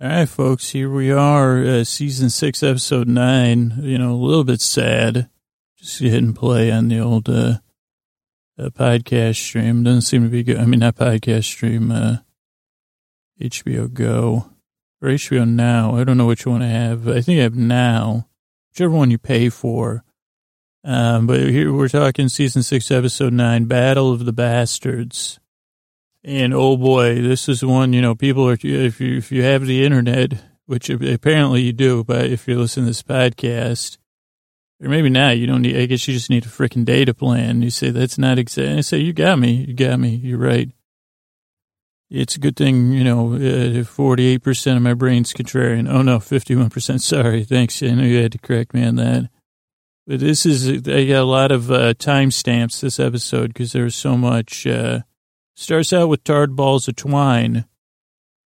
All right, folks, here we are, uh, season six, episode nine. You know, a little bit sad. Just hitting play on the old uh, uh, podcast stream. Doesn't seem to be good. I mean, not podcast stream, uh, HBO Go or HBO Now. I don't know which one I have. I think I have Now, whichever one you pay for. Um, but here we're talking season six, episode nine, Battle of the Bastards. And oh boy, this is one, you know, people are, if you, if you have the internet, which apparently you do, but if you're listening to this podcast, or maybe not, you don't need, I guess you just need a freaking data plan. You say, that's not exact. I say, you got me. You got me. You're right. It's a good thing, you know, uh, 48% of my brain's contrarian. Oh no, 51%. Sorry. Thanks. I know you had to correct me on that. But this is, I got a lot of uh, timestamps this episode because there's so much, uh, Starts out with tarred balls of twine.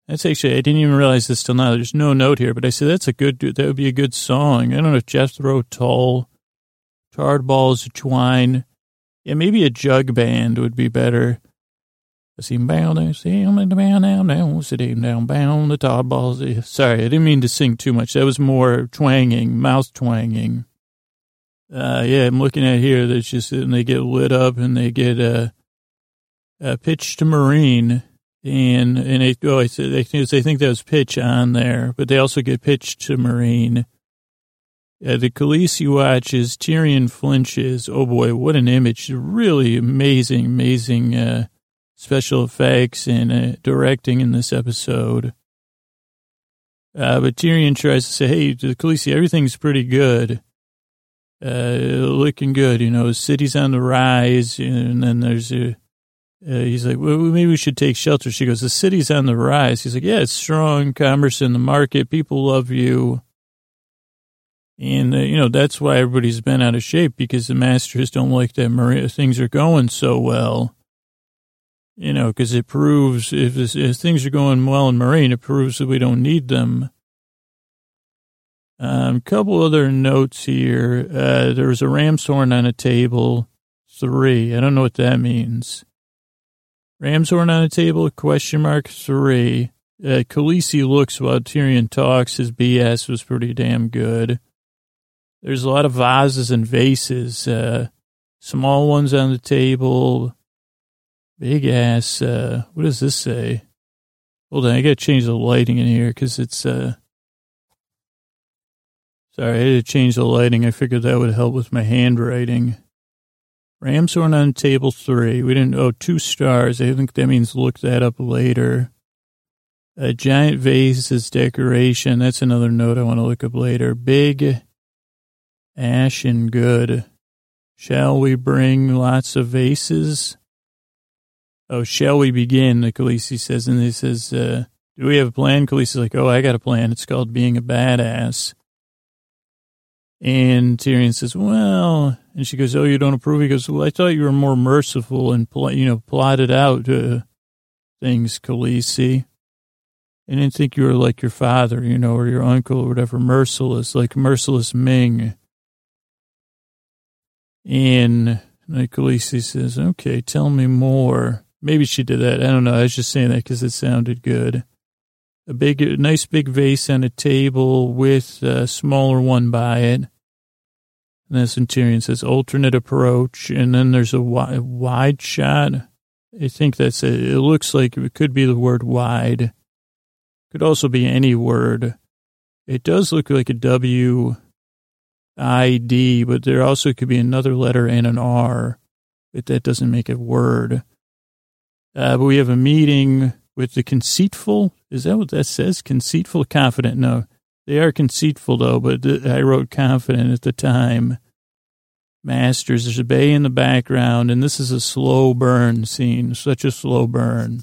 That's actually, I didn't even realize this till now. There's no note here, but I said that's a good, that would be a good song. I don't know if Jethro Tull, tarred balls of twine. Yeah, maybe a jug band would be better. I see bound, I see down, down, down, sitting down, bound the tarred balls. Sorry, I didn't mean to sing too much. That was more twanging, mouth twanging. Uh, yeah, I'm looking at here. That's just, and they get lit up and they get, uh, uh, pitch to Meereen, and and I, oh, I they think they think that was pitch on there, but they also get pitched to Meereen. Uh, the Khaleesi watches, Tyrion flinches. Oh boy, what an image! Really amazing, amazing uh, special effects and uh, directing in this episode. Uh, but Tyrion tries to say, "Hey, to Khaleesi, everything's pretty good." Uh, looking good, you know, the city's on the rise, and then there's a, uh, he's like, well, maybe we should take shelter. She goes, the city's on the rise. He's like, yeah, it's strong commerce in the market. People love you. And, uh, you know, that's why everybody's been out of shape because the masters don't like that Maria, things are going so well. You know, because it proves if, if, things are going well in Meereen, it proves that we don't need them. A um, couple other notes here. Uh, there was a ram's horn on a table. Three. I don't know what that means. Ramshorn on the table, question mark three. Uh, Khaleesi looks while Tyrion talks. His BS was pretty damn good. There's a lot of vases and vases, uh, small ones on the table, big ass, uh, what does this say? Hold on, I gotta change the lighting in here because it's, uh, sorry, I had to change the lighting. I figured that would help with my handwriting. Ramshorn on table three. We didn't, oh, two stars. I think that means look that up later. A giant vase as decoration. That's another note I want to look up later. Big, ash, and good. Shall we bring lots of vases? Oh, shall we begin? The Khaleesi says, and he says, uh, do we have a plan? Khaleesi's like, oh, I got a plan. It's called being a badass. And Tyrion says, well, and she goes, oh, you don't approve? He goes, well, I thought you were more merciful and, you know, plotted out uh, things, Khaleesi. I didn't think you were like your father, you know, or your uncle or whatever, merciless, like merciless Ming. And like Khaleesi says, okay, tell me more. Maybe she did that. I don't know. I was just saying that because it sounded good a big, a nice big vase on a table with a smaller one by it. And the Centurion says alternate approach. And then there's a wide, wide shot. I think that's a, it looks like it could be the word wide. Could also be any word. It does look like a W I D, but there also could be another letter and an R, but that doesn't make it word. Uh, but we have a meeting with the conceitful. Is that what that says? Conceitful, confident. No, they are conceitful though, but I wrote confident at the time. Masters, there's a bay in the background, and this is a slow burn scene, such a slow burn.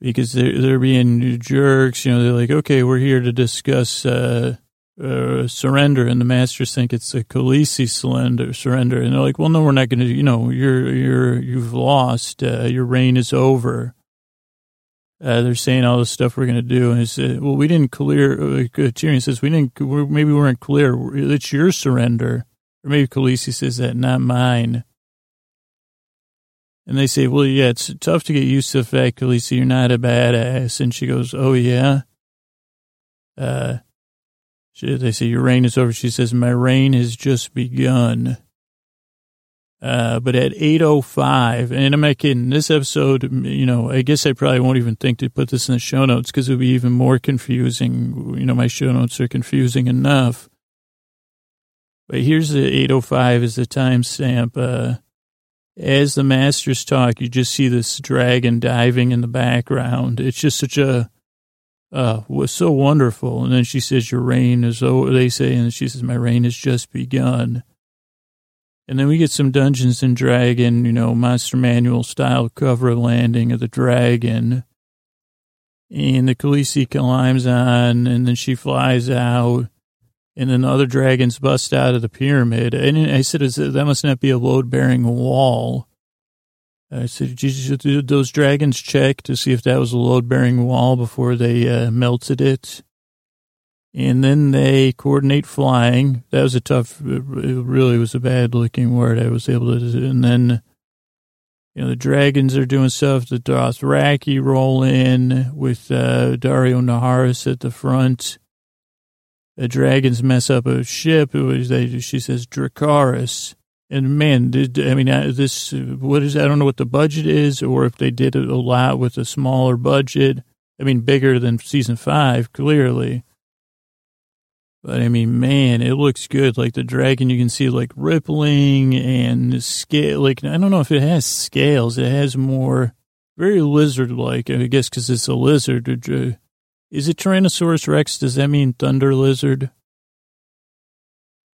Because they're, they're being jerks, you know, they're like, okay, we're here to discuss uh, uh, surrender, and the masters think it's a Khaleesi surrender, surrender, and they're like, well, no, we're not going to, you know, you're, you're, you've lost, uh, your reign is over. Uh, they're saying all the stuff we're going to do. And he said, well, we didn't clear, uh, Tyrion says, we didn't, we're, maybe we weren't clear. It's your surrender. Or maybe Khaleesi says that, not mine. And they say, well, yeah, it's tough to get used to the fact, Khaleesi, you're not a badass. And she goes, oh, yeah? Uh, she, they say, your reign is over. She says, my reign has just begun. Uh, but at 8.05, and I'm kidding, this episode, you know, I guess I probably won't even think to put this in the show notes because it would be even more confusing. You know, my show notes are confusing enough. But here's the 8.05 is the timestamp. Uh, as the masters talk, you just see this dragon diving in the background. It's just such a, uh, was so wonderful. And then she says, your reign is over, they say, and she says, my reign has just begun. And then we get some Dungeons and Dragon, you know, Monster Manual style cover landing of the dragon. And the Khaleesi climbs on, and then she flies out, and then the other dragons bust out of the pyramid. And I said, that must not be a load bearing wall. I said, did those dragons check to see if that was a load bearing wall before they uh, melted it? And then they coordinate flying. That was a tough, it really was a bad looking word. I was able to, and then, you know, the dragons are doing stuff. The Dothraki roll in with uh, Daario Naharis at the front. The dragons mess up a ship. It was, they, she says, Dracarys. And man, did, I mean, this, what is, I don't know what the budget is or if they did a lot with a smaller budget. I mean, bigger than season five, clearly. But I mean, man, it looks good. Like the dragon, you can see like rippling and scale. Like, I don't know if it has scales. It has more very lizard like, I guess, because it's a lizard. Is it Tyrannosaurus Rex? Does that mean thunder lizard?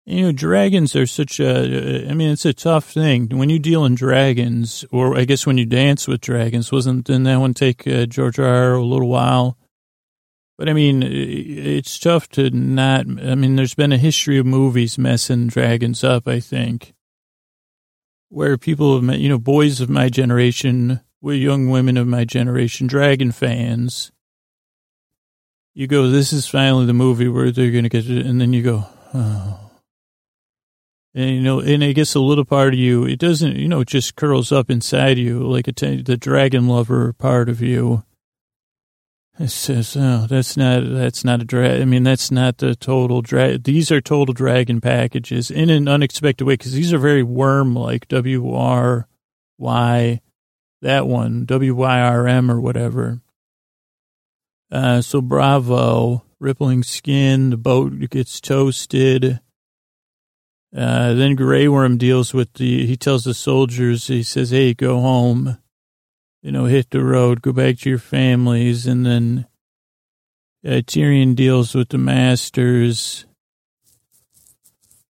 You know, dragons are such a, I mean, it's a tough thing. When you deal in dragons, or I guess when you dance with dragons, wasn't, didn't that one take uh, George R. R. a little while? But I mean, it's tough to not. I mean, there's been a history of movies messing dragons up, I think, where people have met, you know, boys of my generation, young women of my generation, dragon fans. You go, this is finally the movie where they're going to get it. And then you go, oh. And, you know, and I guess a little part of you, it doesn't, you know, it just curls up inside you like a t- the dragon lover part of you it says, "Oh, that's not that's not a drag. I mean, that's not the total drag. These are total dragon packages in an unexpected way because these are very worm like W R Y, that one W Y R M or whatever. Uh, so bravo, rippling skin. The boat gets toasted. Uh, then Grey Worm deals with the. He tells the soldiers. He says, "Hey, go home." You know, hit the road, go back to your families, and then uh, Tyrion deals with the masters.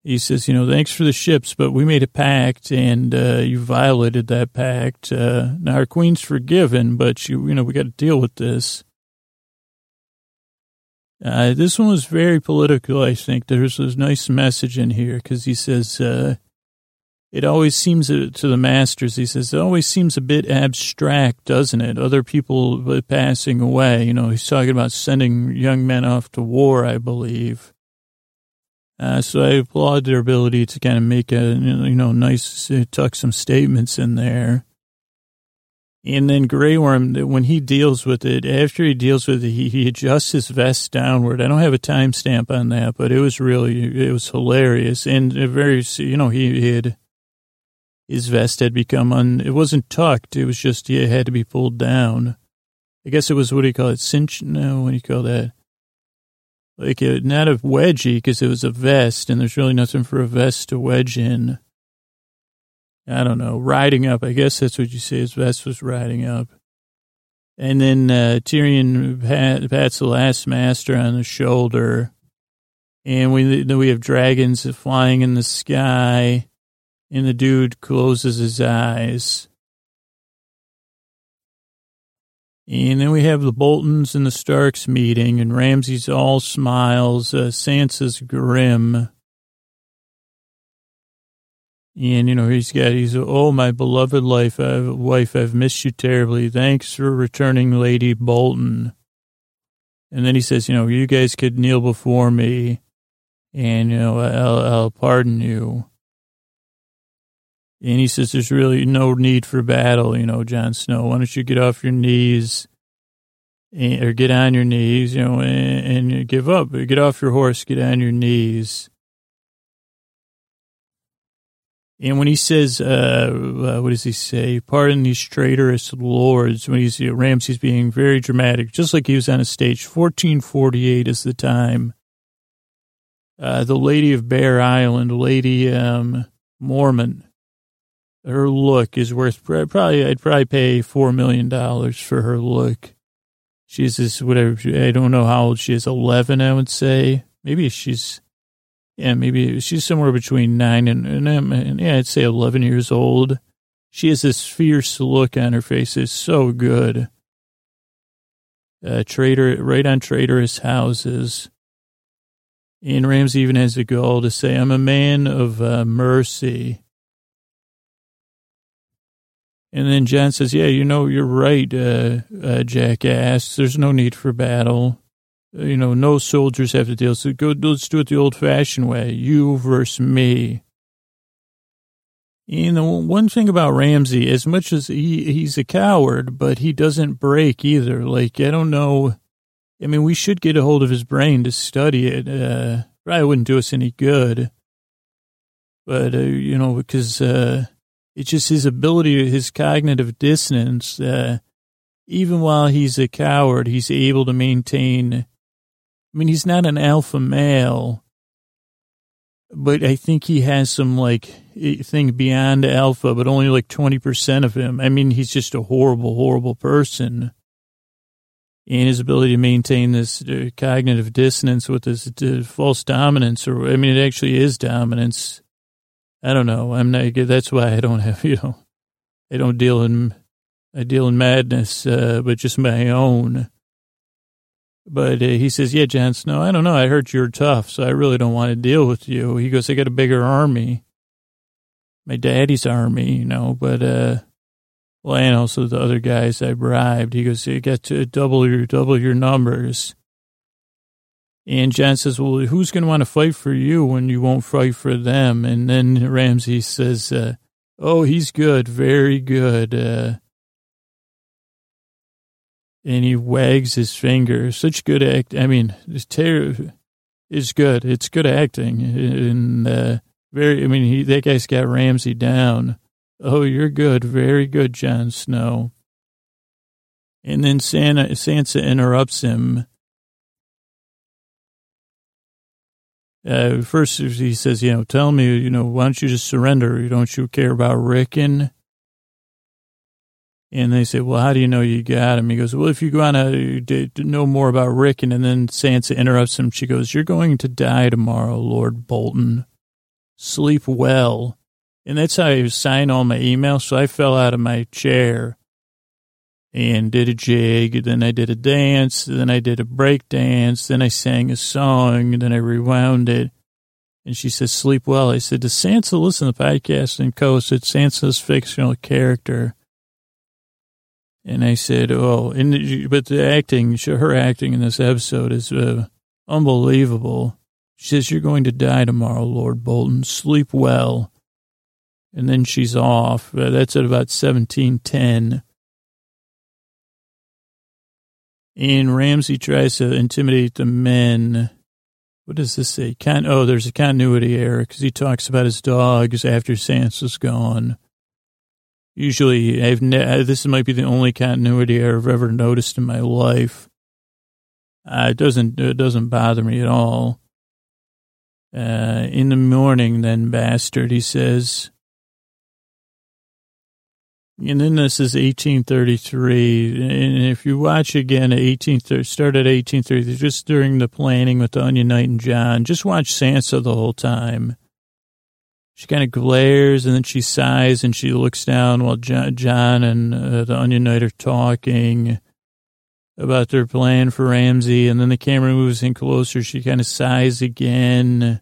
He says, you know, thanks for the ships, but we made a pact, and uh, you violated that pact. Uh, now our queen's forgiven, but you, you know, we got to deal with this. Uh, this one was very political, I think. There's a nice message in here because he says, uh, it always seems to the masters, he says, it always seems a bit abstract, doesn't it? Other people passing away. You know, he's talking about sending young men off to war, I believe. Uh, so I applaud their ability to kind of make a, you know, nice, uh, tuck some statements in there. And then Grey Worm, when he deals with it, after he deals with it, he, he adjusts his vest downward. I don't have a timestamp on that, but it was really, it was hilarious. And very, you know, he, he had, his vest had become un, it wasn't tucked. It was just, it had to be pulled down. I guess it was, what do you call it? Cinch? No, what do you call that? Like a, not a wedgie because it was a vest and there's really nothing for a vest to wedge in. I don't know, riding up. I guess that's what you say. His vest was riding up. And then uh, Tyrion pat, pats the last master on the shoulder. And we, then we have dragons flying in the sky and the dude closes his eyes. And then we have the Boltons and the Starks meeting, and Ramsay's all smiles. Uh, Sansa's grim. And, you know, he's got, he's, oh, my beloved life, I've, wife, I've missed you terribly. Thanks for returning, Lady Bolton. And then he says, you know, you guys could kneel before me, and, you know, I'll, I'll pardon you. And he says, there's really no need for battle, you know, Jon Snow. Why don't you get off your knees or get on your knees, you know, and, and give up. Get off your horse, get on your knees. And when he says, uh, uh, what does he say? Pardon these traitorous lords. When he's, Ramsay's being very dramatic, just like he was on a stage. 1448 is the time. Uh, the Lady of Bear Island, Lady um, Mormont, her look is worth probably, I'd probably pay $4 million for her look. She's this, whatever, I don't know how old she is, 11, I would say. Maybe she's yeah, maybe she's somewhere between nine and, and, and, yeah, I'd say 11 years old. She has this fierce look on her face. It's so good. Uh, trader, right on traitorous houses. And Ramsay even has the gall to say, I'm a man of uh, mercy. And then Jon says, yeah, you know, you're right, uh, uh, jackass. There's no need for battle you know, no soldiers have to deal. So go, let's do it the old fashioned way. You versus me. You know, one thing about Ramsay, as much as he, he's a coward, but he doesn't break either. Like, I don't know. I mean, we should get a hold of his brain to study it. Uh, probably wouldn't do us any good. But, uh, you know, because, uh, it's just his ability, his cognitive dissonance, uh, even while he's a coward, he's able to maintain I mean, he's not an alpha male, but I think he has some like thing beyond alpha, but only like 20% of him. I mean, he's just a horrible, horrible person. And his ability to maintain this uh, cognitive dissonance with this uh, false dominance, or I mean, it actually is dominance. I don't know. I'm not. That's why I don't have. You know, I don't deal in. I deal in madness, uh, but just my own. But uh, he says, yeah, Jon Snow, I don't know. I heard you're tough, so I really don't want to deal with you. He goes, I got a bigger army. My daddy's army, you know, but, uh, well, and also the other guys I bribed. He goes, you got to double your, double your numbers. And Jon says, well, who's going to want to fight for you when you won't fight for them? And then Ramsay says, uh, oh, he's good, very good. Uh, and he wags his finger. Such good act. I mean, it's terrible. It's good. It's good acting. And uh, very. I mean, he, that guy's got Ramsay down. Oh, you're good. Very good, Jon Snow. And then Santa, Sansa interrupts him. Uh, first, he says, you know, tell me, you know, why don't you just surrender? Don't you care about Rickon? And they say, well, how do you know you got him? He goes, well, if you want to know more about Rickon, and then Sansa interrupts him. She goes, you're going to die tomorrow, Lord Bolton. Sleep well. And that's how I sign all my emails. So I fell out of my chair and did a jig. Then I did a dance. Then I did a break dance. Then I sang a song. Then I rewound it. And she says, sleep well. I said, does Sansa listen to the podcast? And Co said, Sansa's fictional character. And I said, oh, and, but the acting, her acting in this episode is uh, unbelievable. She says, you're going to die tomorrow, Lord Bolton. Sleep well. And then she's off. Uh, that's at about 1710. And Ramsay tries to intimidate the men. What does this say? Con- oh, there's a continuity error because he talks about his dogs after Sansa's gone. Usually, I've ne- this might be the only continuity error I've ever noticed in my life. Uh, it doesn't it doesn't bother me at all. Uh, in the morning, then bastard, he says. And then this is 1833. And if you watch again at 1830, start at 1830, just during the planning with the Onion Knight and Jon, just watch Sansa the whole time. She kind of glares and then she sighs and she looks down while Jon and uh, the Onion Knight are talking about their plan for Ramsay. And then the camera moves in closer. She kind of sighs again.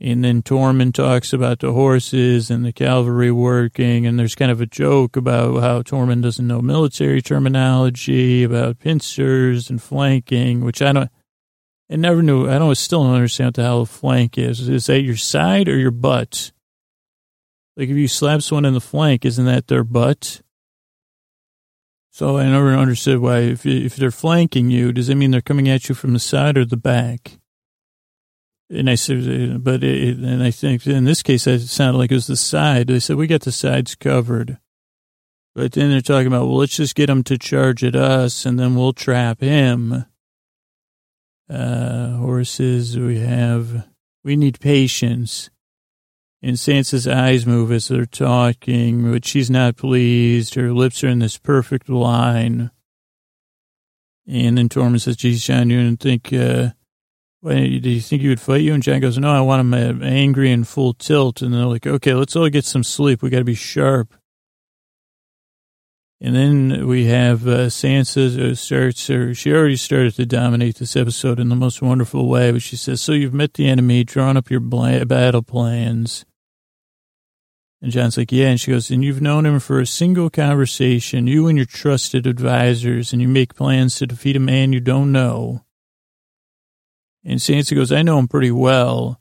And then Tormund talks about the horses and the cavalry working. And there's kind of a joke about how Tormund doesn't know military terminology, about pincers and flanking, which I don't, I never knew. I don't still don't understand what the hell a flank is. Is that your side or your butt? Like if you slap someone in the flank, isn't that their butt? So I never understood why, if, if they're flanking you, does that mean they're coming at you from the side or the back? And I said, but it, and I think in this case, it sounded like it was the side. They said, we got the sides covered. But then they're talking about, well, let's just get him to charge at us and then we'll trap him. Uh, horses, we have, we need patience. And Sansa's eyes move as they're talking, but she's not pleased. Her lips are in this perfect line. And then Tormund says, geez, Jon, you didn't think, uh, do you think he would fight you? And Jon goes, no, I want him uh, angry and full tilt. And they're like, okay, let's all get some sleep. We got to be sharp. And then we have uh, Sansa starts, or she already started to dominate this episode in the most wonderful way. But she says, so you've met the enemy, drawn up your battle plans. And Jon's like, yeah. And she goes, and you've known him for a single conversation, you and your trusted advisors, and you make plans to defeat a man you don't know. And Sansa goes, I know him pretty well.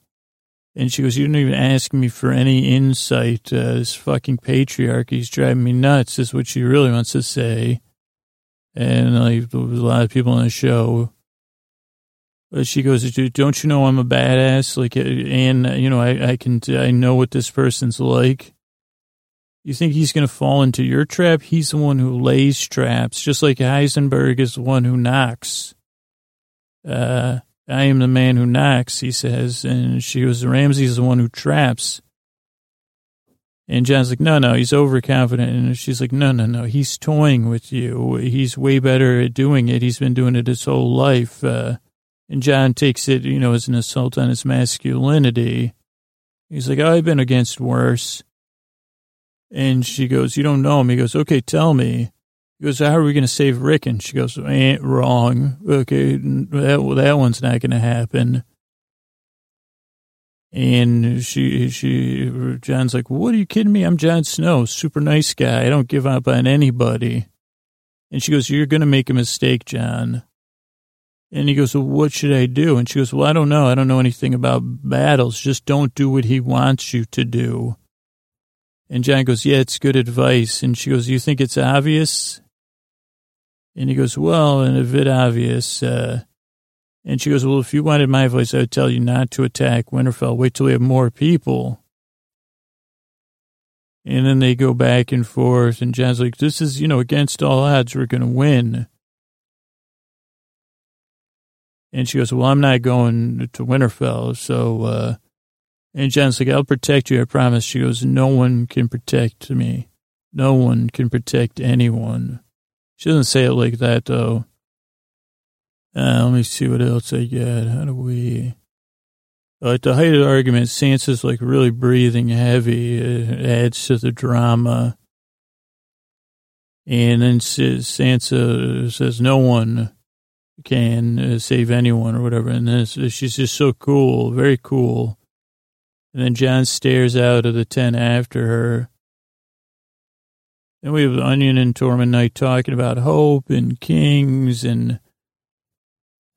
And she goes, you didn't even ask me for any insight. Uh, this fucking patriarchy's driving me nuts, is what she really wants to say. And like a lot of people on the show. But she goes, don't you know I'm a badass? Like, and, you know, I, I can, I know what this person's like. You think he's going to fall into your trap? He's the one who lays traps, just like Heisenberg is the one who knocks. Uh, I am the man who knocks, he says. And she goes, Ramsay's the one who traps. And Jon's like, no, no, he's overconfident. And she's like, no, no, no, he's toying with you. He's way better at doing it. He's been doing it his whole life. Uh, and Jon takes it, you know, as an assault on his masculinity. He's like, oh, I've been against worse. And she goes, you don't know him. He goes, okay, tell me. He goes, how are we going to save Rick? And she goes, ain't wrong. Okay, that, that one's not going to happen. And she, she, Jon's like, what are you kidding me? I'm Jon Snow, super nice guy. I don't give up on anybody. And she goes, you're going to make a mistake, Jon. And he goes, well, what should I do? And she goes, well, I don't know. I don't know anything about battles. Just don't do what he wants you to do. And Jon goes, yeah, it's good advice. And she goes, you think it's obvious? And he goes, well, and a bit obvious. Uh, and she goes, well, if you wanted my advice, I would tell you not to attack Winterfell. Wait till we have more people. And then they go back and forth. And Jon's like, this is, you know, against all odds, we're going to win. And she goes, well, I'm not going to Winterfell. So, uh, and Jon's like, I'll protect you. I promise. She goes, no one can protect me. No one can protect anyone. She doesn't say it like that though. Uh, let me see what else I got. How do we? Uh, at the height of the argument, Sansa's like really breathing heavy. It adds to the drama. And then Sansa says, no one can uh, save anyone or whatever. And then she's just so cool, very cool. And then Jon stares out of the tent after her. And we have Onion and Tormund Night talking about hope and kings and,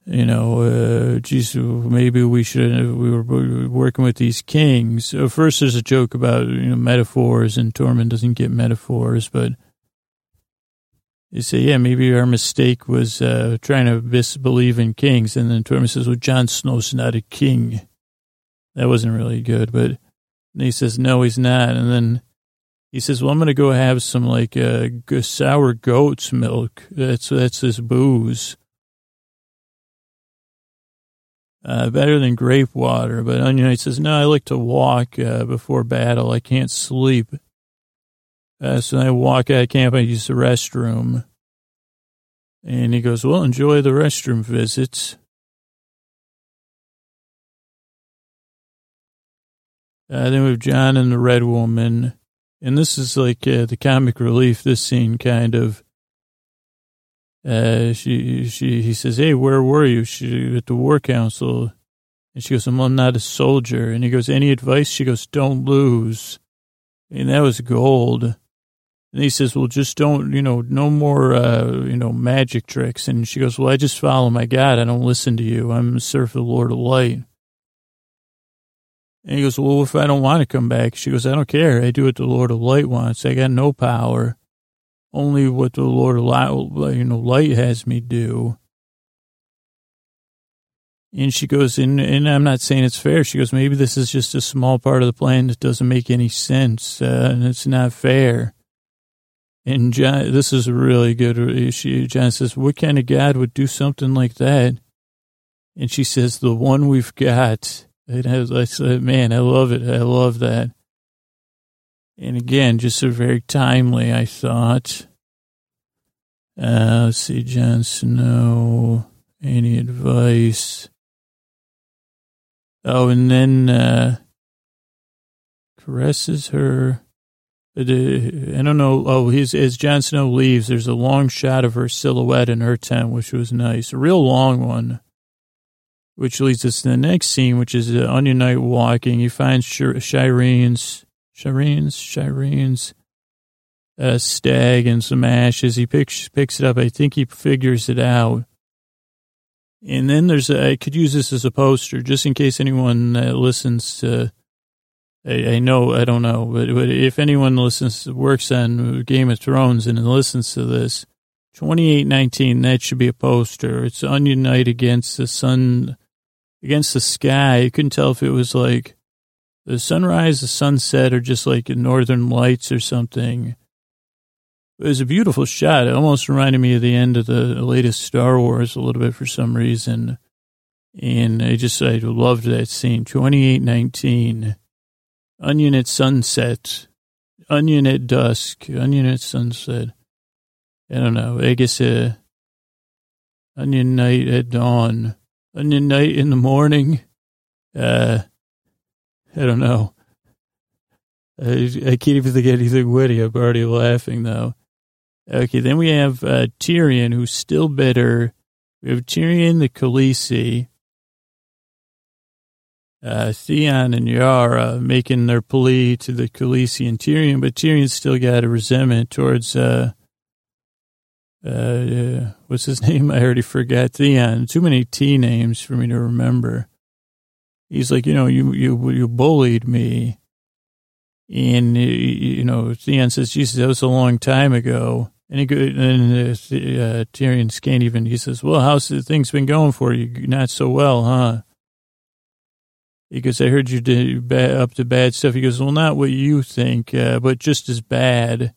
you know, uh, geez, maybe we should, we were working with these kings. First there's a joke about, you know, metaphors and Tormund doesn't get metaphors, but you say, yeah, maybe our mistake was uh, trying to disbelieve in kings. And then Tormund says, well, Jon Snow's not a king. That wasn't really good. But he says, no, he's not. And then he says, well, I'm going to go have some like uh, sour goat's milk. That's, that's this booze. Uh, better than grape water. But Onion Knight says, no, I like to walk uh, before battle. I can't sleep. Uh, so I walk out of camp, I use the restroom. And he goes, well, enjoy the restroom visits. Uh, then we have Jon and the Red Woman. And this is like uh, the comic relief, this scene kind of. Uh, she, she, he says, hey, where were you? She, at the war council. And she goes, I'm not a soldier. And he goes, any advice? She goes, don't lose. And that was gold. And he says, well, just don't, you know, no more, uh, you know, magic tricks. And she goes, well, I just follow my God. I don't listen to you. I'm of the Lord of Light. And he goes, well, if I don't want to come back, she goes, I don't care. I do what the Lord of Light wants. I got no power. only what the Lord, of Light, you know, light has me do. And she goes, and, and I'm not saying it's fair. She goes, maybe this is just a small part of the plan that doesn't make any sense, uh, and it's not fair. And Jon, this is really good. She, Jon says, what kind of God would do something like that? And she says, the one we've got. And I, I said, man, I love it. I love that. And again, just a very timely, I thought. Uh, let's see, Jon Snow, any advice? Oh, and then uh, caresses her. Uh, I don't know. Oh, his, as Jon Snow leaves, there's a long shot of her silhouette in her tent, which was nice. A real long one, which leads us to the next scene, which is uh, Onion Knight walking. He finds Shireen's, Shireen's, Shireen's uh, stag and some ashes. He picks, picks it up. I think he figures it out. And then there's a, I could use this as a poster just in case anyone uh, listens to, I, I, know, I don't know, but, but if anyone listens, works on Game of Thrones and listens to this, 2819, that should be a poster. It's Onion Knight against the sun, against the sky. You couldn't tell if it was like the sunrise, the sunset, or just like northern lights or something. It was a beautiful shot. It almost reminded me of the end of the latest Star Wars a little bit for some reason. And I just, I loved that scene. 2819. Onion at sunset. Onion at dusk. Onion at sunset. I don't know. I guess, uh, onion night at dawn. Onion night in the morning. Uh, I don't know. I, I can't even think anything witty. I'm already laughing though. Okay, then we have uh, Tyrion, who's still bitter. We have Tyrion the Khaleesi, uh, Theon and Yara making their plea to the Khaleesi and Tyrion, but Tyrion's still got a resentment towards, uh, uh, what's his name? I already forgot. Theon. Too many T names for me to remember. He's like, you know, you, you, you bullied me. And, you know, Theon says, Jesus, that was a long time ago. And he and uh, uh, Tyrion can't even. He says, "Well, how's the things been going for you? Not so well, huh?" He goes, "I heard you did up to bad stuff." He goes, "Well, not what you think, uh, but just as bad."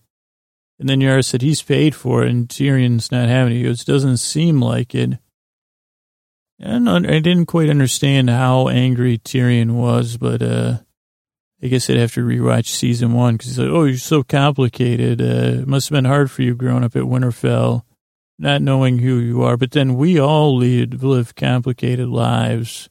And then Yara said, "He's paid for it," and Tyrion's not having it. He goes, "Doesn't seem like it." And I didn't quite understand how angry Tyrion was, but uh, I guess I'd have to rewatch season one because he's like, oh, you're so complicated. Uh, it must have been hard for you growing up at Winterfell, not knowing who you are. But then we all lead, live complicated lives.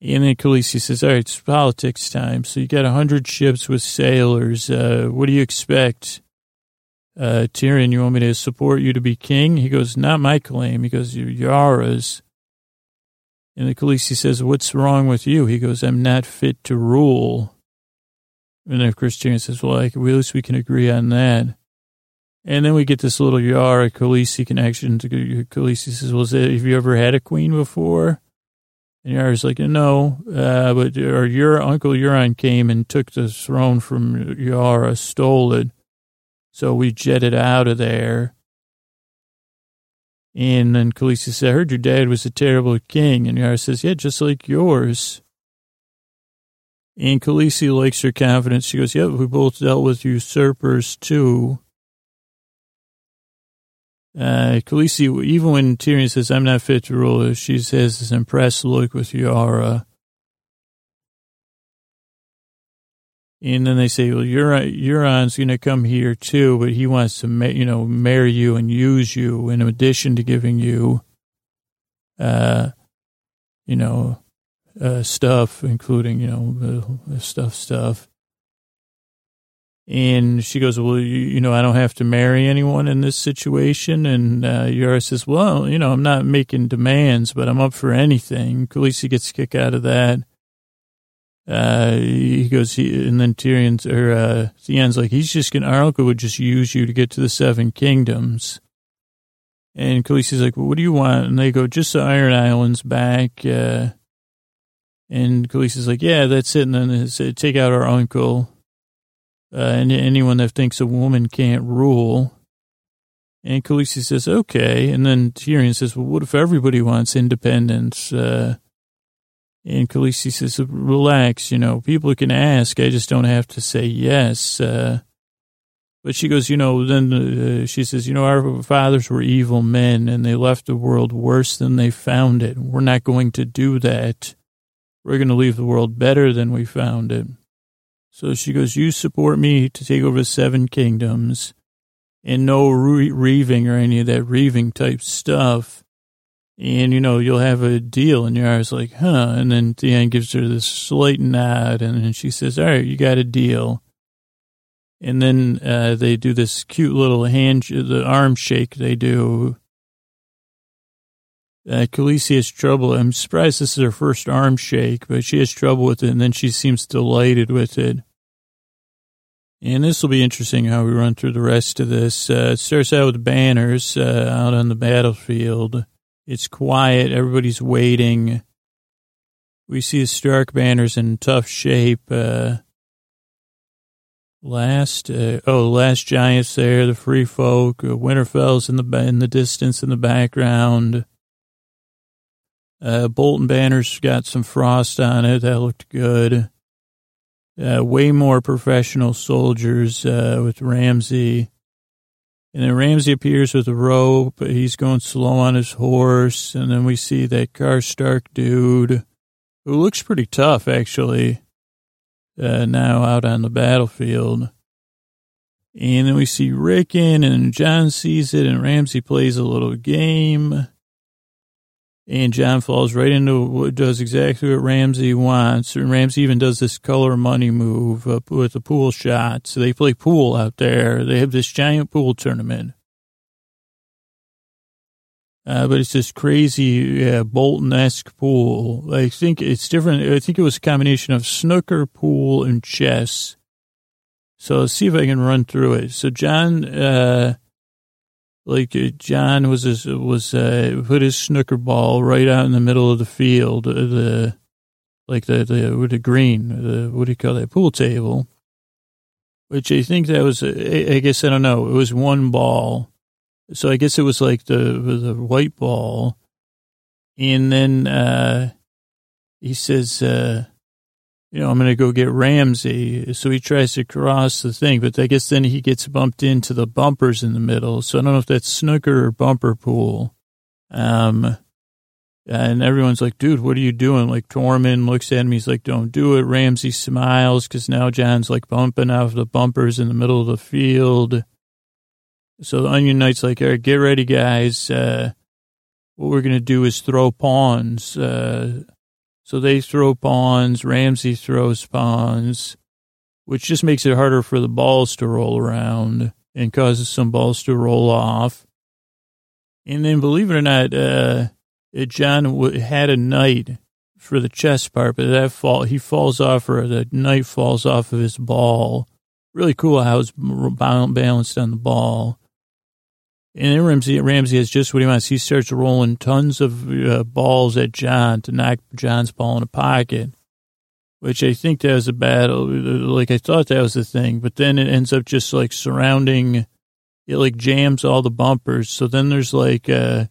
And then Khaleesi says, all right, it's politics time. So you got a hundred ships with sailors. Uh, what do you expect? Uh, Tyrion, you want me to support you to be king? He goes, not my claim. He goes, you're Yara's. And the Khaleesi says, what's wrong with you? He goes, I'm not fit to rule. And then Christian says, well, like, at least we can agree on that. And then we get this little Yara Khaleesi connection. To Khaleesi says, well, have you ever had a queen before? And Yara's like, no, uh, but or your uncle Euron came and took the throne from Yara, stole it. So we jetted out of there. And then Khaleesi said, I heard your dad was a terrible king. And Yara says, yeah, just like yours. And Khaleesi likes her confidence. She goes, yeah, we both dealt with usurpers too. Uh, Khaleesi, even when Tyrion says, I'm not fit to rule, she has this impressed look with Yara. And then they say, well, Euron, Euron's going to come here too, but he wants to, you know, marry you and use you in addition to giving you, uh, you know, uh, stuff, including, you know, uh, stuff, stuff. And she goes, well, you, you, know, I don't have to marry anyone in this situation. And uh, Yara says, well, you know, I'm not making demands, but I'm up for anything. Khaleesi gets a kick out of that. Uh, he goes, he, and then Tyrion's, or, uh, Theon's like, he's just gonna, our uncle would just use you to get to the seven kingdoms. And Khaleesi's like, well, what do you want? And they go, just the Iron Islands back. Uh, and Khaleesi's like, yeah, that's it. And then they say, take out our uncle. uh, and anyone that thinks a woman can't rule. And Khaleesi says, okay. And then Tyrion says, well, what if everybody wants independence? Uh, and Khaleesi says, relax, you know, people can ask. I just don't have to say yes. Uh, but she goes, you know, then uh, she says, you know, our fathers were evil men and they left the world worse than they found it. We're not going to do that. We're going to leave the world better than we found it. So she goes, you support me to take over seven kingdoms and no re- reaving or any of that reaving type stuff. And, you know, you'll have a deal and Yara's like, huh. And then Theon gives her this slight nod and then she says, all right, you got a deal. And then uh, they do this cute little hand, the arm shake they do. Uh, Khaleesi has trouble. I'm surprised this is her first arm shake, but she has trouble with it, and then she seems delighted with it. And this will be interesting how we run through the rest of this. Uh, it starts out with banners uh, out on the battlefield. It's quiet. Everybody's waiting. We see the Stark banners in tough shape. Uh, Last, uh, oh, last giants there, the free folk, uh, Winterfell's in the in the distance in the background. Uh, Bolton banners got some frost on it. That looked good. Uh, way more professional soldiers uh, with Ramsay. And then Ramsay appears with a rope. but He's going slow on his horse. And then we see that Karstark dude who looks pretty tough, actually uh, now out on the battlefield. And then we see Rickon and Jon sees it and Ramsay plays a little game. And Jon falls right into what does exactly what Ramsay wants. And Ramsay even does this color money move up with a pool shot. So they play pool out there. They have this giant pool tournament. Uh, but it's this crazy uh, Bolton-esque pool. I think it's different. I think it was a combination of snooker, pool, and chess. So let's see if I can run through it. So Jon, uh, like uh, Jon was was uh, put his snooker ball right out in the middle of the field, uh, the like the the with the green, the what do you call that pool table, which I think that was. I guess I don't know. It was one ball so I guess it was like the the white ball, and then uh, he says, uh, "You know, I'm going to go get Ramsay. So he tries to cross the thing, but I guess then he gets bumped into the bumpers in the middle. So I don't know if that's snooker or bumper pool. Um, and everyone's like, dude, what are you doing? Like Tormund looks at him. He's like, don't do it. Ramsay smiles because now Jon's like bumping off the bumpers in the middle of the field. So the Onion Knight's like, all right, get ready, guys. Uh, what we're going to do is throw pawns. Uh, so they throw pawns. Ramsay throws pawns, which just makes it harder for the balls to roll around and causes some balls to roll off. And then, believe it or not, uh, Jon had a knight for the chest part, but that fall he falls off, or the knight falls off of his ball. Really cool how it's balanced on the ball. And then Ramsey, Ramsay has just what he wants. He starts rolling tons of uh, balls at Jon to knock Jon's ball in a pocket, which I think that was a battle. Like I thought that was the thing, but then it ends up just like surrounding. It like jams all the bumpers. So then there's like uh,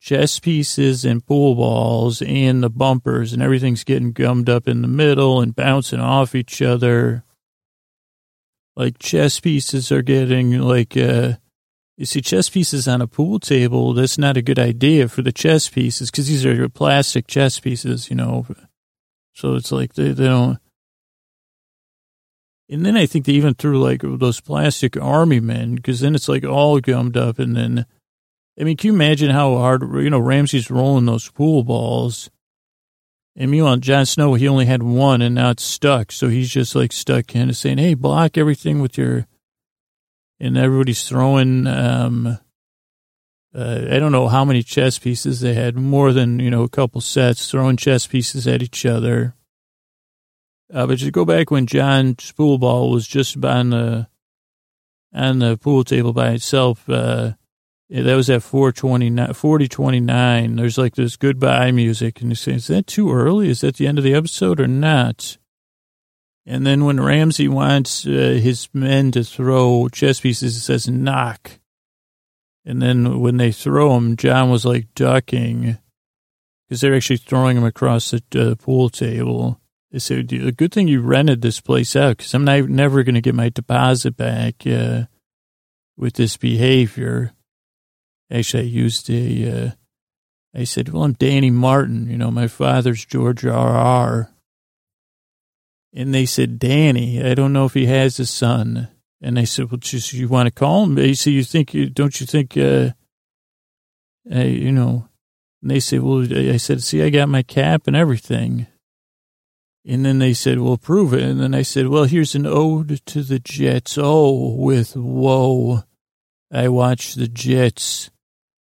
chess pieces and pool balls and the bumpers, and everything's getting gummed up in the middle and bouncing off each other. Like chess pieces are getting like. Uh, you see, chess pieces on a pool table, that's not a good idea for the chess pieces because these are your plastic chess pieces, you know. So it's like they, they don't. And then I think they even threw like those plastic army men because then it's like all gummed up. And then, I mean, can you imagine how hard, you know, Ramsay's rolling those pool balls? And meanwhile, Jon Snow, he only had one and now it's stuck. So he's just like stuck kind of saying, hey, block everything with your and everybody's throwing. Um, uh, I don't know how many chess pieces they had, more than you know a couple sets, throwing chess pieces at each other. Uh, but just go back when Jon Spoolball was just on the on the pool table by itself. Uh, that was at 429, 4029. There's like this goodbye music. And you say, is that too early? Is that the end of the episode or not? And then when Ramsay wants uh, his men to throw chess pieces, it says knock. And then when they throw them, Jon was like ducking because they're actually throwing them across the uh, pool table. They said, a good thing you rented this place out because I'm not, never going to get my deposit back uh, with this behavior. Actually, I used a, uh, I said, well, I'm Danny Martin. You know, my father's George R. And they said, Danny, I don't know if he has a son. And I said, well, just, you want to call him? They said, you think, you don't you think, uh, uh, you know, and they said, well, I said, see, I got my cap and everything. And then they said, well, prove it. And then I said, well, here's an ode to the Jets. Oh, with woe, I watch the Jets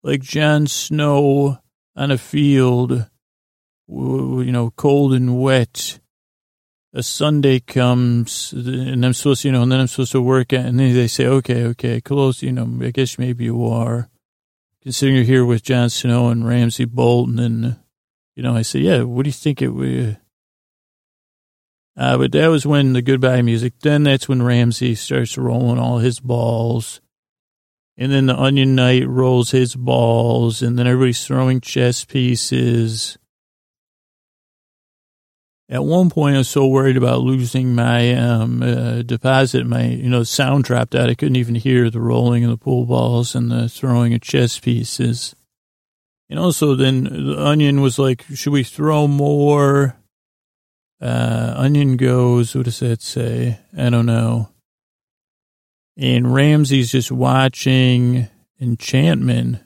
like Jon Snow on a field, you know, cold and wet a Sunday comes and I'm supposed to, you know, and then I'm supposed to work at, and then they say, okay, okay, close, you know, I guess maybe you are. Considering you're here with Jon Snow and Ramsay Bolton, and, you know, I say, yeah, what do you think it would? Uh, but that was when the goodbye music, then that's when Ramsay starts rolling all his balls. And then the Onion Knight rolls his balls, and then everybody's throwing chess pieces at one point, I was so worried about losing my um, uh, deposit, my you know sound dropped out. I couldn't even hear the rolling of the pool balls and the throwing of chess pieces. And also, then the onion was like, "Should we throw more?" Uh, onion goes. What does that say? I don't know. And Ramsay's just watching enchantment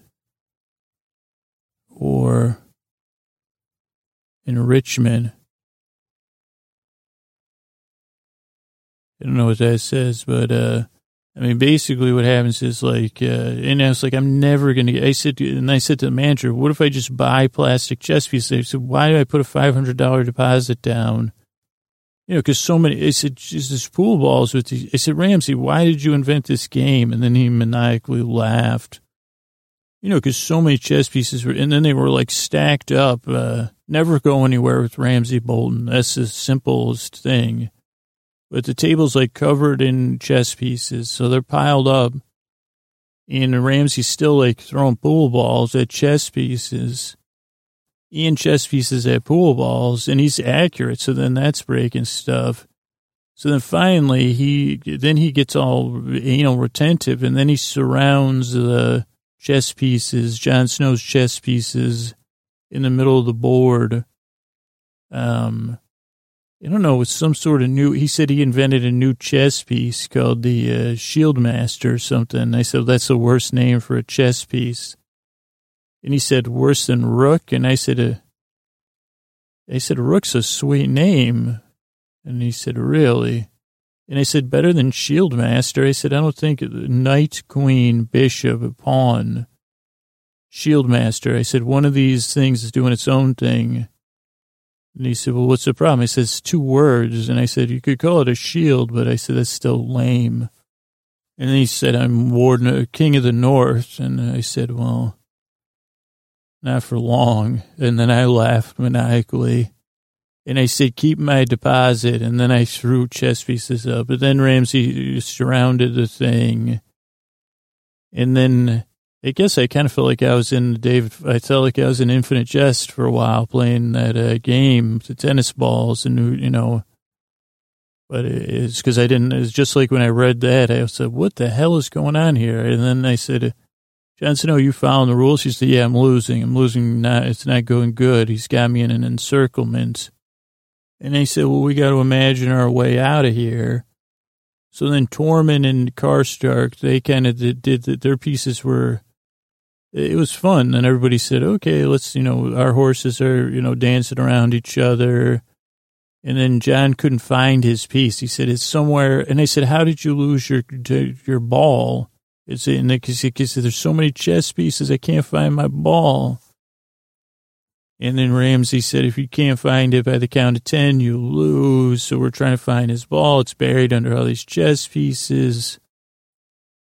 or enrichment. I don't know what that says, but, uh, I mean, basically what happens is like, uh, and I was like, I'm never going to get, I said, and I said to the manager, what if I just buy plastic chess pieces? Said, why do I put a $500 deposit down? You know, cause so many, I said, just this pool balls with these, I said, Ramsay, why did you invent this game? And then he maniacally laughed, you know, cause so many chess pieces were, and then they were like stacked up, uh, never go anywhere with Ramsay Bolton. That's the simplest thing but the table's like covered in chess pieces, so they're piled up. And Ramsay's still like throwing pool balls at chess pieces. and chess pieces at pool balls, and he's accurate. So then that's breaking stuff. So then finally he then he gets all you know retentive, and then he surrounds the chess pieces, Jon Snow's chess pieces, in the middle of the board. Um, I don't know, some sort of new, he said he invented a new chess piece called the uh, Shield Master or something. I said, that's the worst name for a chess piece. And he said, worse than Rook. And I said, uh, I said, Rook's a sweet name. And he said, really? And I said, better than Shield Master. I said, I don't think Knight, Queen, Bishop, Pawn, Shield Master. I said, one of these things is doing its own thing. And he said, well, what's the problem? He says, two words. And I said, you could call it a shield, but I said, that's still lame. And he said, I'm warden, uh, king of the north. And I said, well, not for long. And then I laughed maniacally. And I said, keep my deposit. And then I threw chess pieces up. But then Ramsay surrounded the thing. And then I guess I kind of felt like I was in Dave. I felt like I was in Infinite Jest for a while playing that uh, game, the tennis balls, and you know. But it's because I didn't. It's just like when I read that, I said, "What the hell is going on here?" And then I said, "Jon Snow, you following the rules?" She said, "Yeah, I'm losing. I'm losing. Not. It's not going good. He's got me in an encirclement." And they said, "Well, we got to imagine our way out of here." So then Tormund and Karstark, they kind of did, did their pieces were it was fun. And everybody said, okay, let's, you know, our horses are, you know, dancing around each other. And then Jon couldn't find his piece. He said, it's somewhere. And I said, how did you lose your, your ball? It's in the, cause cause there's so many chess pieces. I can't find my ball. And then Ramsay said, if you can't find it by the count of 10, you lose. So we're trying to find his ball. It's buried under all these chess pieces.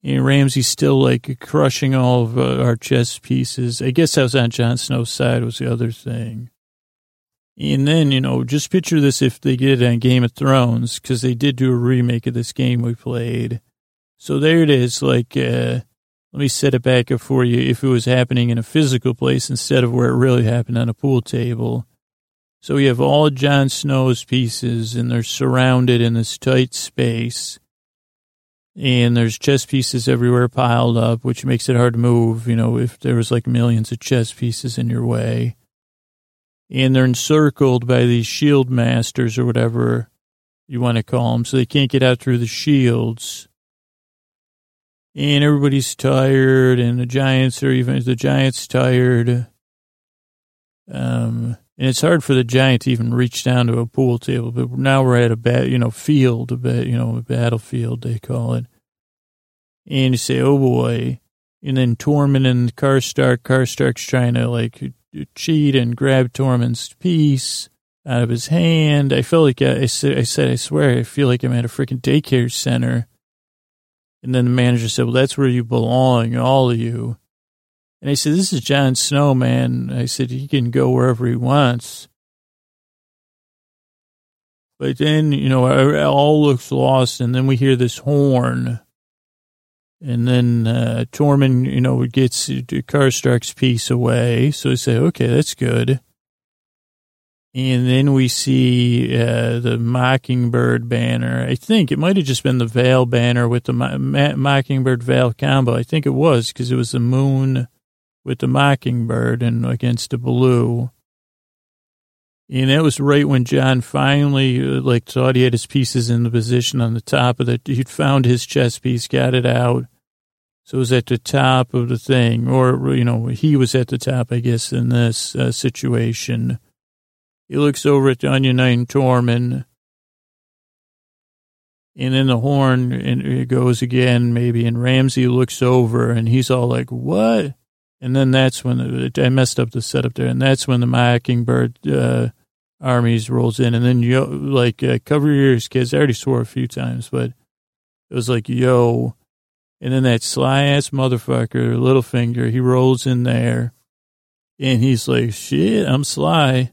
And Ramsay's still like crushing all of uh, our chess pieces. I guess I was on Jon Snow's side was the other thing. And then, you know, just picture this if they did it on Game of Thrones, because they did do a remake of this game we played. So there it is. Like, uh, let me set it back up for you. If it was happening in a physical place instead of where it really happened on a pool table. So we have all Jon Snow's pieces, and they're surrounded in this tight space. And there's chess pieces everywhere piled up, which makes it hard to move, you know, if there was like millions of chess pieces in your way and they're encircled by these shield masters or whatever you want to call them, so they can't get out through the shields. And everybody's tired, and the giants are even the giants tired. Um, and it's hard for the giant to even reach down to a pool table. But now we're at a bat, you know, field, a bat, you know, a battlefield they call it. And you say, "Oh boy!" And then Tormund and Karstark, Karstark's trying to like cheat and grab Tormund's piece out of his hand. I felt like I, I, said, I said, I swear, I feel like I'm at a freaking daycare center. And then the manager said, well, that's where you belong, all of you. And I said, this is Jon Snow, man. I said, he can go wherever he wants. But then, you know, all looks lost. And then we hear this horn and then uh, Tormund, you know, gets Karstark's piece away. So we say, okay, that's good. And then we see uh, the Mockingbird banner. I think it might have just been the Vale banner with the Mockingbird Vale combo. I think it was because it was the moon with the Mockingbird and against the blue. And that was right when Jon finally, uh, like, thought he had his pieces in the position on the top of the, he'd found his chess piece, got it out. So it was at the top of the thing, or, you know, he was at the top, I guess, in this uh, situation. He looks over at the Onion and Tormund. And then the horn and it goes again, maybe, and Ramsay looks over and he's all like, what? And then that's when the, I messed up the setup there. And that's when the Mockingbird uh, armies rolls in. And then, yo, like, uh, cover your ears, kids. I already swore a few times, but it was like, yo, and then that sly ass motherfucker, Littlefinger, he rolls in there and he's like, shit, I'm sly.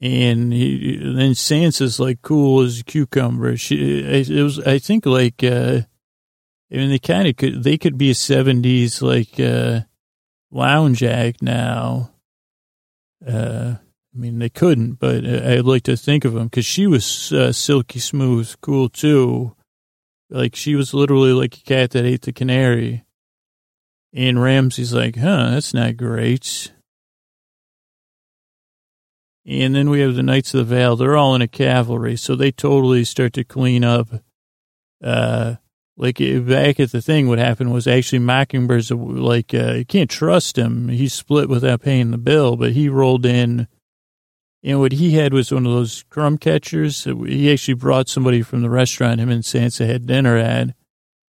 And, he, and then Sansa's like cool as a cucumber. She, it was, I think like, uh, I mean, they kind of could, they could be a 70s like, uh, lounge act now. Uh, I mean, they couldn't, but I'd like to think of them because she was uh, silky smooth, cool too. Like she was literally like a cat that ate the canary. And Ramsay's like, huh, that's not great. And then we have the Knights of the Vale. They're all in a cavalry, so they totally start to clean up. Uh, like eh, back at the thing, what happened was actually Mockingbird's uh, like, uh, you can't trust him. He split without paying the bill, but he rolled in and what he had was one of those crumb catchers. Uh, he actually brought somebody from the restaurant him and Sansa had dinner at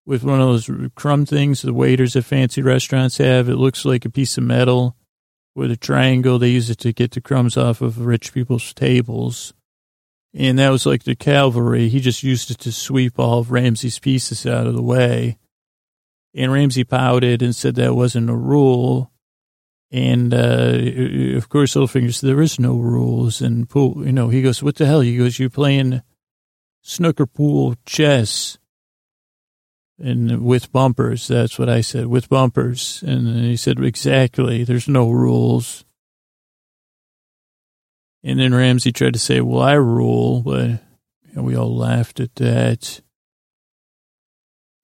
with one of those crumb things the waiters at fancy restaurants have. It looks like a piece of metal with a triangle. They use it to get the crumbs off of rich people's tables. And that was like the cavalry. He just used it to sweep all of Ramsay's pieces out of the way. And Ramsay pouted and said that wasn't a rule. And, uh, of course, Littlefinger said, there is no rules. And pool, you know, he goes, what the hell? He goes, you're playing snooker pool chess and with bumpers. That's what I said, with bumpers. And he said, exactly. There's no rules. And then Ramsay tried to say, well, I rule, but we all laughed at that.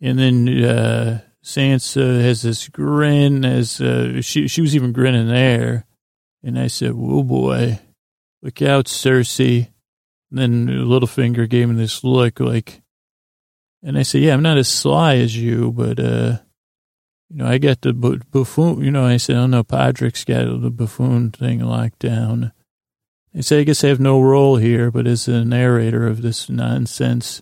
And then, uh, Sansa has this grin as uh, she she was even grinning there, and I said, "Whoa, boy, look out, Cersei." And then Littlefinger gave me this look like, and I said, "Yeah, I'm not as sly as you, but uh, you know, I got the buffoon. You know, I said, "Oh no, Podrick's got the buffoon thing locked down." I said, "I guess I have no role here, but as a narrator of this nonsense."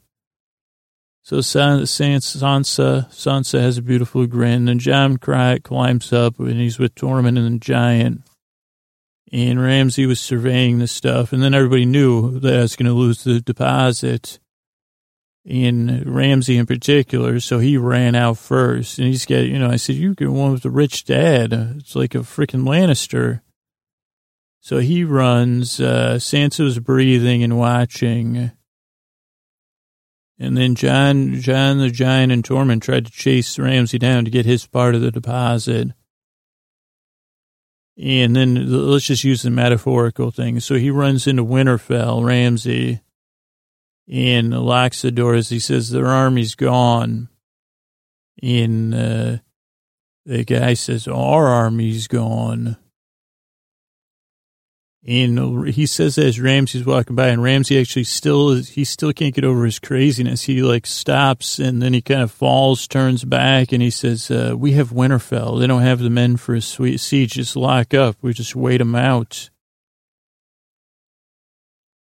So Sansa, Sansa has a beautiful grin, and Jon climbs up, and he's with Tormund and the giant. And Ramsay was surveying the stuff, and then everybody knew that I was going to lose the deposit. And Ramsay in particular, so he ran out first, and he's got, you know, I said, you get one with the rich dad. It's like a freaking Lannister. So he runs. Uh, Sansa's breathing and watching. And then Jon, Jon the Giant and Tormund tried to chase Ramsay down to get his part of the deposit. And then let's just use the metaphorical thing. So he runs into Winterfell, Ramsay, and locks the doors. He says their army's gone. And uh, the guy says, our army's gone. And he says as Ramsay's walking by, and Ramsay actually still is, he still can't get over his craziness. He like stops and then he kind of falls, turns back, and he says, uh, "We have Winterfell. They don't have the men for a sweet siege. Just lock up. We just wait them out."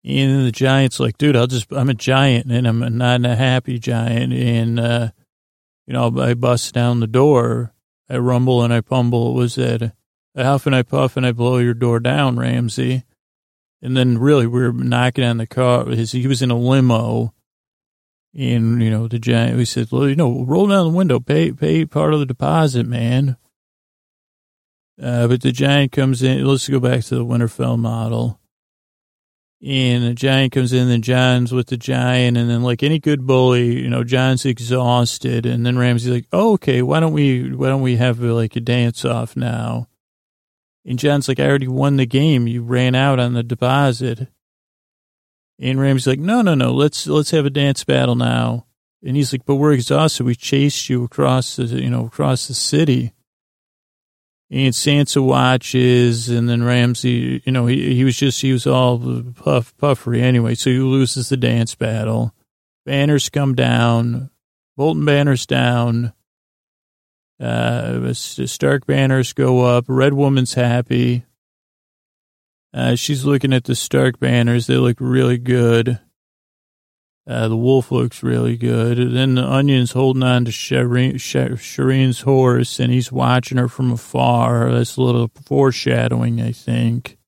And then the giant's like, "Dude, I'll just I'm a giant, and I'm not a happy giant, and uh, you know I bust down the door, I rumble and I pumble. Was that?" Huff and I puff and I blow your door down, Ramsay? And then really we were knocking on the car. His, he was in a limo. And, you know, the giant, we said, well, you know, roll down the window, pay, pay part of the deposit, man. Uh, but the giant comes in. Let's go back to the Winterfell model. And the giant comes in, and Jon's with the giant, and then like any good bully, you know, Jon's exhausted, and then Ramsay's like, oh, okay, why don't we, why don't we have like a dance off now? And Jon's like, I already won the game. You ran out on the deposit. And Ramsay's like, no, no, no. Let's let's have a dance battle now. And he's like, but we're exhausted. We chased you across the you know across the city. And Sansa watches, and then Ramsay, you know, he he was just he was all puff puffery anyway. So he loses the dance battle. Banners come down. Bolton banners down. Uh, Stark banners go up. Red Woman's happy. Uh, she's looking at the Stark banners. They look really good. Uh, the wolf looks really good. And then the onion's holding on to Shireen, Shireen's horse, and he's watching her from afar. That's a little foreshadowing, I think.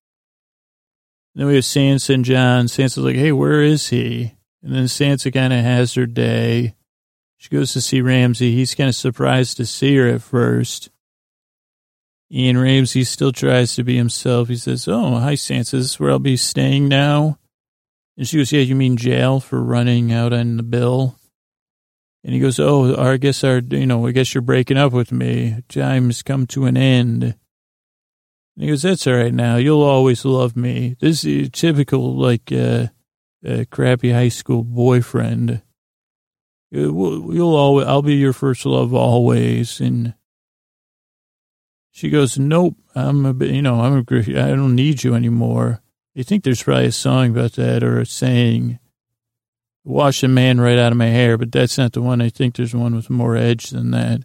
then we have Sansa and Jon. Sansa's like, hey, where is he? And then Sansa kind of has her day. She goes to see Ramsay. He's kind of surprised to see her at first. Ian Ramsay still tries to be himself. He says, Oh, hi, Sansa. This is where I'll be staying now. And she goes, Yeah, you mean jail for running out on the bill? And he goes, Oh, I guess our, you know, I guess you're breaking up with me. Time's come to an end. And he goes, That's all right now. You'll always love me. This is typical, like, uh, uh, crappy high school boyfriend. You'll always, I'll be your first love always. And she goes, nope, I'm a bit, you know, I'm a, I don't need you anymore. You think there's probably a song about that or a saying, wash a man right out of my hair, but that's not the one. I think there's one with more edge than that.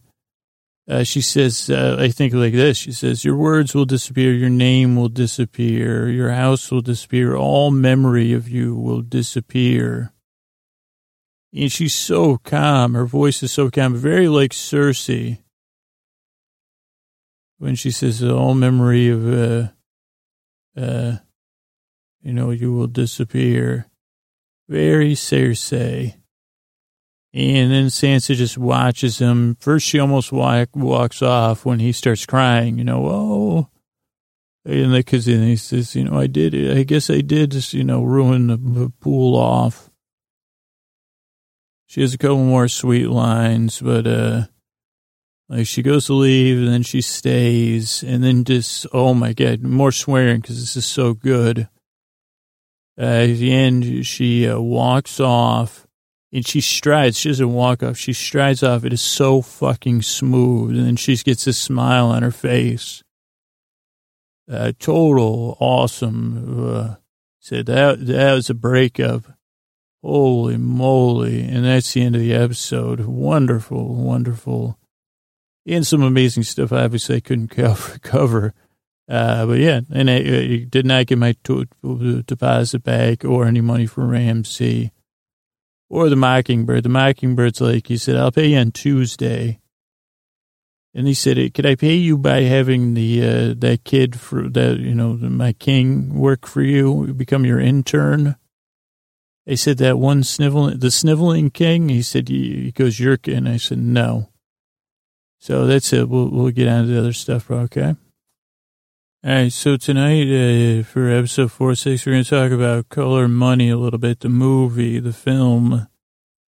Uh, she says, uh, I think like this. She says, your words will disappear. Your name will disappear. Your house will disappear. All memory of you will disappear. And she's so calm. Her voice is so calm, very like Cersei. When she says, all memory of, uh, uh, you know, you will disappear. Very Cersei. And then Sansa just watches him. First, she almost walk, walks off when he starts crying, you know, oh. And because then he says, you know, I did, I guess I did just, you know, ruin the, the pool off. She has a couple more sweet lines, but uh, like she goes to leave and then she stays, and then just oh my god, more swearing because this is so good. Uh, at the end, she uh, walks off and she strides. She doesn't walk off. She strides off. It is so fucking smooth, and then she gets a smile on her face. Uh, total awesome. Uh, said that that was a breakup. Holy moly. And that's the end of the episode. Wonderful, wonderful. And some amazing stuff, I obviously, I couldn't cover. Uh, but yeah, and I, I, did not get my deposit back or any money from Ramsay or the Mockingbird. The Mockingbird's like, he said, I'll pay you on Tuesday. And he said, could I pay you by having the, uh, that kid for that, you know, my king work for you, become your intern? I said, that one sniveling, the sniveling king? He said, he goes, you're, and I said, no. So that's it. We'll, we'll get on to the other stuff, okay? All right, so tonight uh, for episode four six, we're going to talk about Color Money a little bit, the movie, the film,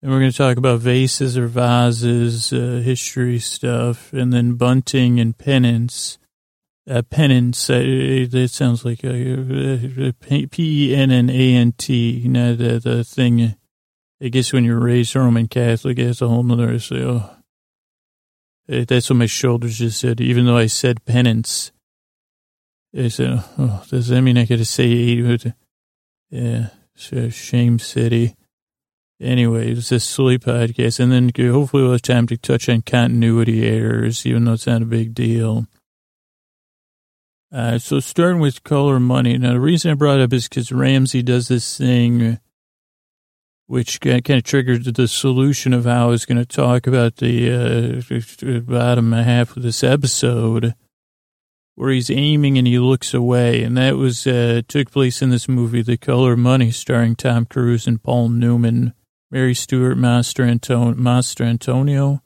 and we're going to talk about vases or vases, uh, history stuff, and then bunting and penance. Uh, penance, uh, that sounds like P E N N A N T, you know, the, the thing. I guess when you're raised Roman Catholic, it's a whole nother. So, uh, that's what my shoulders just said, even though I said penance. I said, oh, does that mean I got to say eight? Yeah, shame city. Anyway, it's a silly podcast. And then hopefully we'll have time to touch on continuity errors, even though it's not a big deal. Uh, so starting with color money. Now, the reason I brought up is because Ramsay does this thing which kind of triggered the solution of how I was going to talk about the uh, bottom half of this episode where he's aiming and he looks away. And that was, uh, took place in this movie, The Color Money, starring Tom Cruise and Paul Newman, Mary Stuart, Master, Anton- Master Antonio.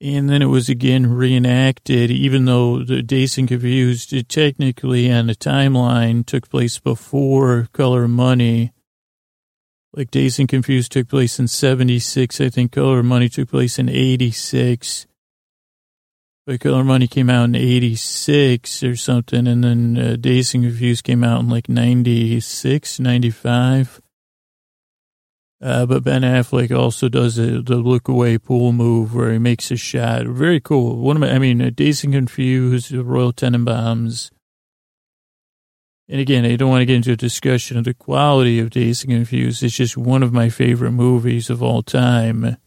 And then it was again reenacted, even though the Dazed and Confused, technically on the timeline took place before Color Money. Like Dazed and Confused took place in 76. I think Color Money took place in 86. But Color Money came out in 86 or something, and then uh, Dazed and Confused came out in like 96, 95. Uh, but Ben Affleck also does a, the look away pool move where he makes a shot. Very cool. One of my, I mean, uh, Dazed and Confused, Royal Tenenbaums. And again, I don't want to get into a discussion of the quality of Dazed and Confused. It's just one of my favorite movies of all time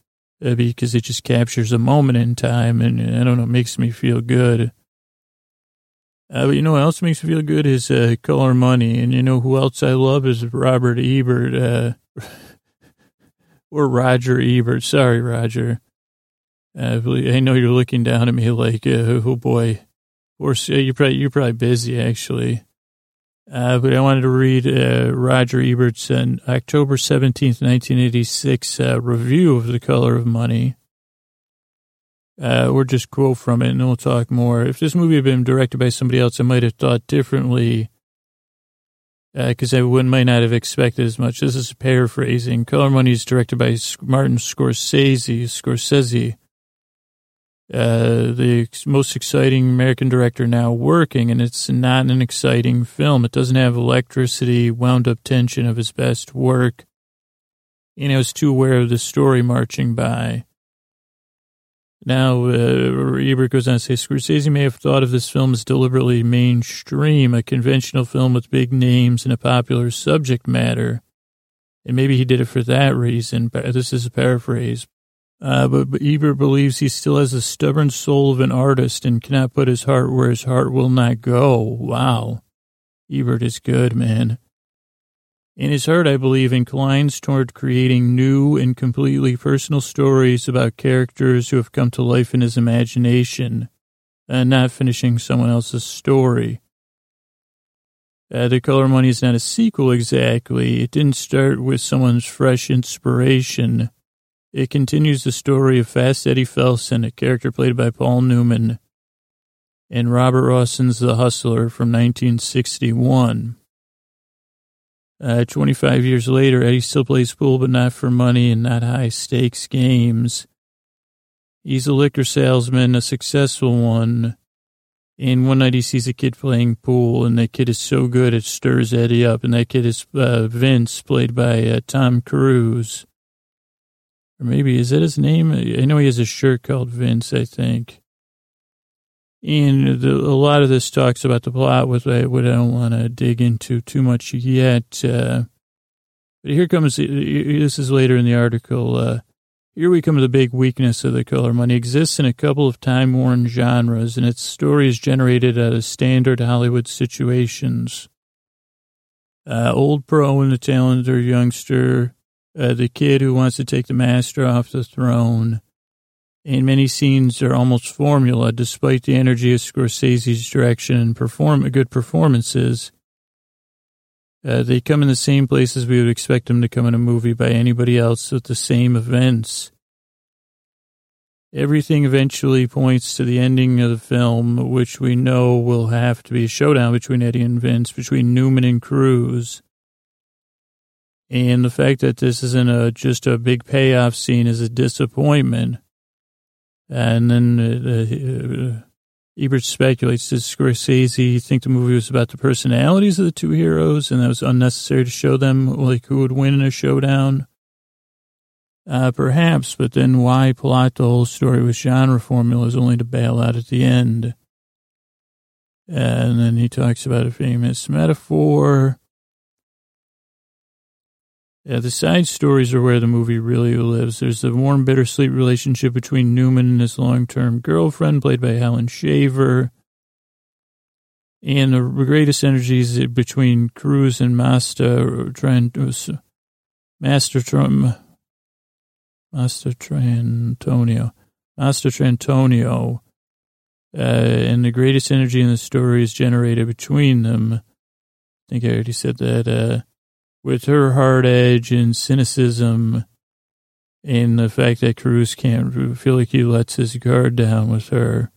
uh, because it just captures a moment in time and I don't know, makes me feel good. Uh, but you know what else makes me feel good is uh, Color Money. And you know who else I love is Robert Ebert uh, or Roger Ebert. Sorry, Roger. Uh, I know you're looking down at me like, uh, oh boy. Or you're probably, you're probably busy actually. Uh, but I wanted to read uh, Roger Ebert's uh, October 17th, 1986 uh, review of The Color of Money. Uh, or just quote from it, and we'll talk more. If this movie had been directed by somebody else, I might have thought differently because uh, would, might not have expected as much. This is paraphrasing. Color Money is directed by Martin Scorsese. Scorsese uh, the most exciting American director now working, and it's not an exciting film. It doesn't have electricity, wound up tension of his best work. And I was too aware of the story marching by. Now, uh, Ebert goes on to say, Scorsese may have thought of this film as deliberately mainstream, a conventional film with big names and a popular subject matter. And maybe he did it for that reason, but this is a paraphrase. Uh, but, but Ebert believes he still has the stubborn soul of an artist and cannot put his heart where his heart will not go. Wow. Ebert is good, man. In his heart, I believe, inclines toward creating new and completely personal stories about characters who have come to life in his imagination, and not finishing someone else's story. Uh, the Color Money is not a sequel exactly. It didn't start with someone's fresh inspiration. It continues the story of Fast Eddie Felson, a character played by Paul Newman, and Robert Rossen's The Hustler from 1961. Uh, 25 years later, Eddie still plays pool, but not for money and not high stakes games. He's a liquor salesman, a successful one. And one night he sees a kid playing pool, and that kid is so good it stirs Eddie up. And that kid is uh, Vince, played by uh, Tom Cruise. Or maybe, is that his name? I know he has a shirt called Vince, I think. And the, a lot of this talks about the plot, with what I don't want to dig into too much yet. Uh, but here comes, this is later in the article. Uh, here we come to the big weakness of the color money. It exists in a couple of time worn genres, and its story is generated out of standard Hollywood situations. Uh, old pro and the talented youngster uh, the kid who wants to take the master off the throne. And many scenes are almost formula, despite the energy of Scorsese's direction and perform good performances. Uh, they come in the same places we would expect them to come in a movie by anybody else with the same events. everything eventually points to the ending of the film, which we know will have to be a showdown between Eddie and Vince, between Newman and Cruise. And the fact that this isn't a just a big payoff scene is a disappointment. And then uh, uh, Ebert speculates, does Scorsese think the movie was about the personalities of the two heroes and that was unnecessary to show them, like, who would win in a showdown? Uh, perhaps, but then why plot the whole story with genre formulas only to bail out at the end? And then he talks about a famous metaphor yeah, the side stories are where the movie really lives. There's the warm, bittersweet relationship between Newman and his long-term girlfriend, played by Helen Shaver. And the greatest energies between Cruise and Master Trent, Master Master Trantonio, Master Trantonio. Uh, and the greatest energy in the story is generated between them. I think I already said that. Uh, with her hard edge and cynicism and the fact that Cruise can't feel like he lets his guard down with her.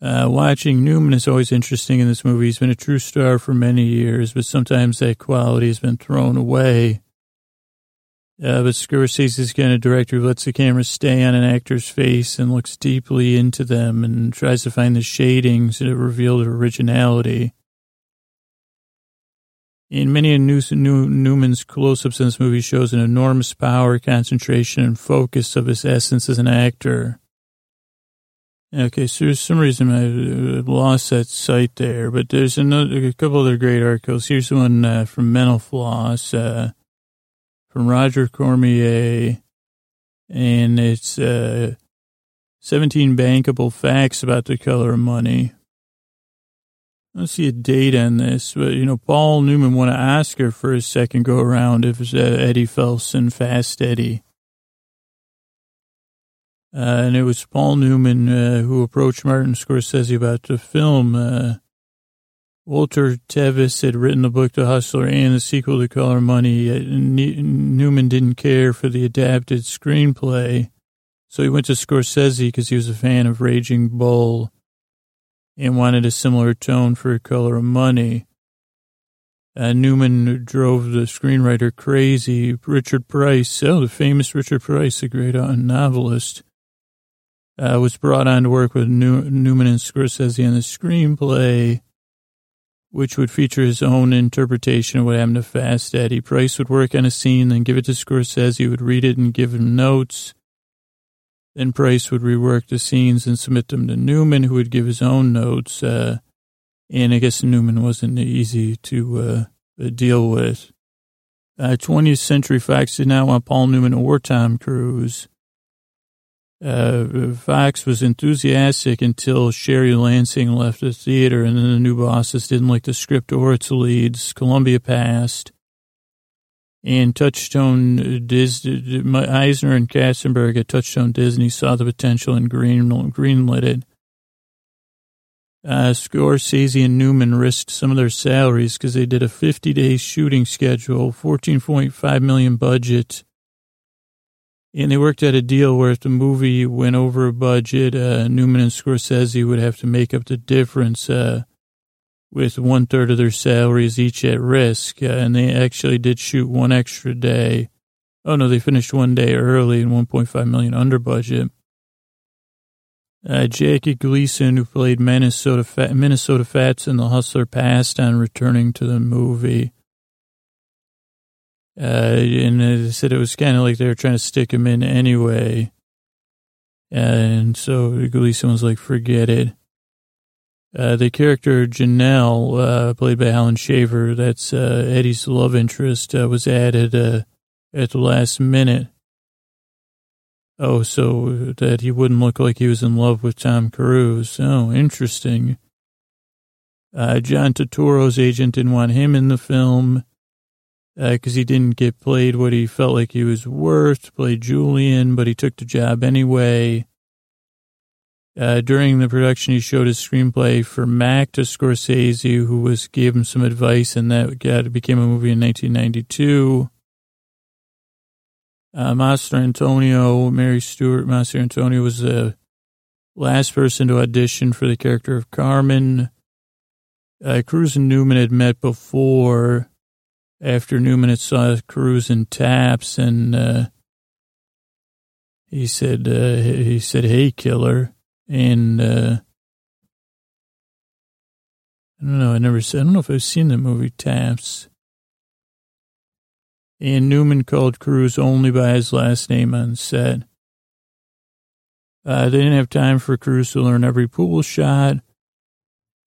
Uh, watching Newman is always interesting in this movie. He's been a true star for many years, but sometimes that quality has been thrown away. Uh, but Scorsese is kind of director who lets the camera stay on an actor's face and looks deeply into them and tries to find the shadings that reveal their originality. In many of New, New, Newman's close-ups in this movie shows an enormous power, concentration, and focus of his essence as an actor. Okay, so there's some reason I lost that sight there, but there's another, a couple other great articles. Here's one uh, from Mental Floss, uh, from Roger Cormier, and it's uh, 17 bankable facts about the color of money. I don't see a date on this, but you know, Paul Newman won an Oscar for his second go around. It was uh, Eddie Felson, Fast Eddie. Uh, and it was Paul Newman uh, who approached Martin Scorsese about the film. Uh, Walter Tevis had written the book The Hustler and the sequel to Color Money. Uh, Newman didn't care for the adapted screenplay, so he went to Scorsese because he was a fan of Raging Bull and wanted a similar tone for Color of Money. Uh, Newman drove the screenwriter crazy. Richard Price, oh, the famous Richard Price, the great uh, novelist, uh, was brought on to work with New- Newman and Scorsese on the screenplay, which would feature his own interpretation of what happened to Fast Eddie. Price would work on a scene, then give it to Scorsese, who would read it and give him notes. Then Price would rework the scenes and submit them to Newman, who would give his own notes. Uh, and I guess Newman wasn't easy to uh, uh deal with. Uh, 20th Century Fox did not want Paul Newman or Tom Cruise. Uh, Fox was enthusiastic until Sherry Lansing left the theater, and then the new bosses didn't like the script or its leads. Columbia passed. And Touchstone Disney, Eisner and Katzenberg at Touchstone Disney saw the potential and green, greenlit it. Uh, Scorsese and Newman risked some of their salaries because they did a 50 day shooting schedule, 14.5 million budget. And they worked out a deal where if the movie went over budget, uh, Newman and Scorsese would have to make up the difference. Uh, with one third of their salaries each at risk. Uh, and they actually did shoot one extra day. Oh no, they finished one day early and 1.5 million under budget. Uh, Jackie Gleason, who played Minnesota Fat, Minnesota Fats in The Hustler, passed on returning to the movie. Uh, and they said it was kind of like they were trying to stick him in anyway. And so Gleason was like, forget it. Uh, the character Janelle, uh, played by Helen Shaver, that's uh, Eddie's love interest, uh, was added uh, at the last minute. Oh, so that he wouldn't look like he was in love with Tom Cruise. Oh, interesting. Uh, John Turturro's agent didn't want him in the film because he didn't get played what he felt like he was worth to play Julian, but he took the job anyway. Uh, during the production, he showed his screenplay for Mac to Scorsese, who was gave him some advice, and that got became a movie in 1992. Uh, Master Antonio, Mary Stuart, Master Antonio was the last person to audition for the character of Carmen. Uh, Cruise and Newman had met before. After Newman had saw Cruise in Taps, and uh, he said, uh, "He said, hey, killer," and uh, I don't know. I never. I don't know if I've seen the movie Taps. And Newman called Cruise only by his last name on set. Uh, they didn't have time for Cruise to learn every pool shot.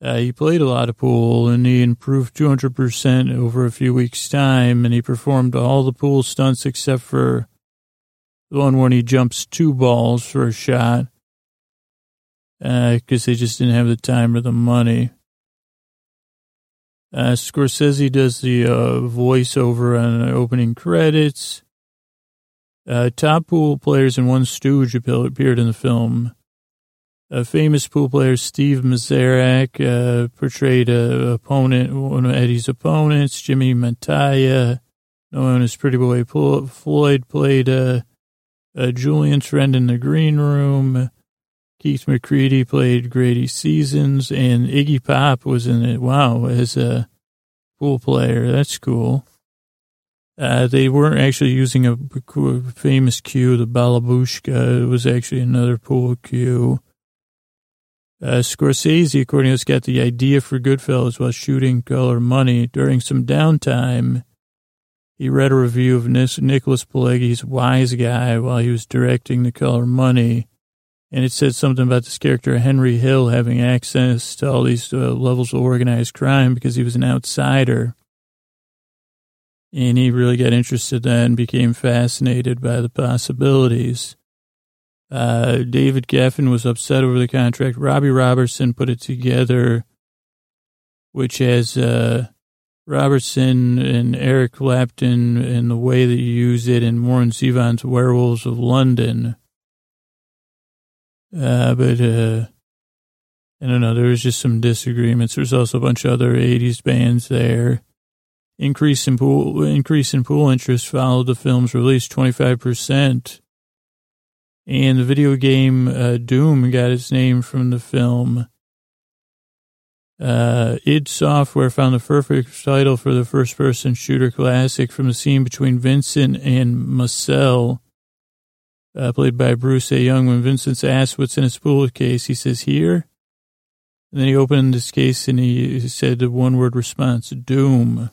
Uh, he played a lot of pool and he improved 200% over a few weeks' time. And he performed all the pool stunts except for the one when he jumps two balls for a shot because uh, they just didn't have the time or the money. Uh, Scorsese does the uh, voiceover on opening credits. Uh, top pool players and one stooge appeared in the film. A famous pool player, Steve Mizerak, uh, portrayed a opponent, one of Eddie's opponents. Jimmy Mataya, known as Pretty Boy Floyd, played uh, Julian's friend in the green room. Keith McCready played Grady Seasons, and Iggy Pop was in it. Wow, as a pool player, that's cool. Uh, they weren't actually using a famous cue, the Balabushka. It was actually another pool cue. Uh, Scorsese, according to us, got the idea for Goodfellas while shooting Color Money. During some downtime, he read a review of Nicholas Pileggi's Wise Guy while he was directing The Color Money. And it said something about this character, Henry Hill, having access to all these uh, levels of organized crime because he was an outsider. And he really got interested and became fascinated by the possibilities. Uh, David Geffen was upset over the contract. Robbie Robertson put it together, which has uh, Robertson and Eric Clapton and the way that you use it in Warren Zevon's Werewolves of London. Uh, but uh, I don't know. There was just some disagreements. There's also a bunch of other '80s bands there. Increase in pool increase in pool interest followed the film's release 25%. And the video game uh, Doom got its name from the film. Uh, id Software found the perfect title for the first person shooter classic from the scene between Vincent and Marcel, uh, played by Bruce A. Young. When Vincent's asked what's in his pool case, he says, Here. And then he opened this case and he said the one word response, Doom.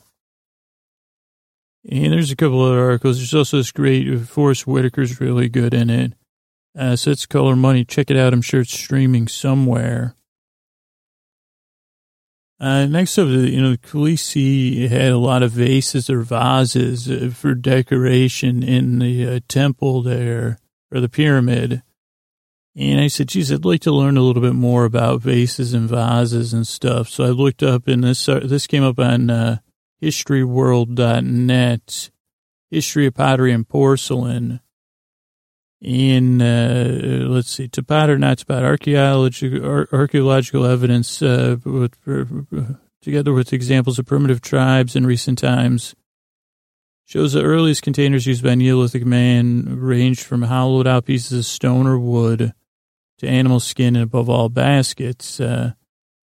And there's a couple other articles. There's also this great, Forest Whitaker's really good in it. Uh, so it's Color Money. Check it out. I'm sure it's streaming somewhere. Uh, next up, you know, Khaleesi had a lot of vases or vases uh, for decoration in the uh, temple there, or the pyramid. And I said, geez, I'd like to learn a little bit more about vases and vases and stuff. So I looked up and this, uh, this came up on, uh, historyworld.net, history of pottery and porcelain. In, uh, let's see, to pot or not to pot, archaeological, archaeological evidence, uh, with, uh, together with examples of primitive tribes in recent times, shows the earliest containers used by Neolithic man ranged from hollowed out pieces of stone or wood to animal skin and above all baskets. Uh,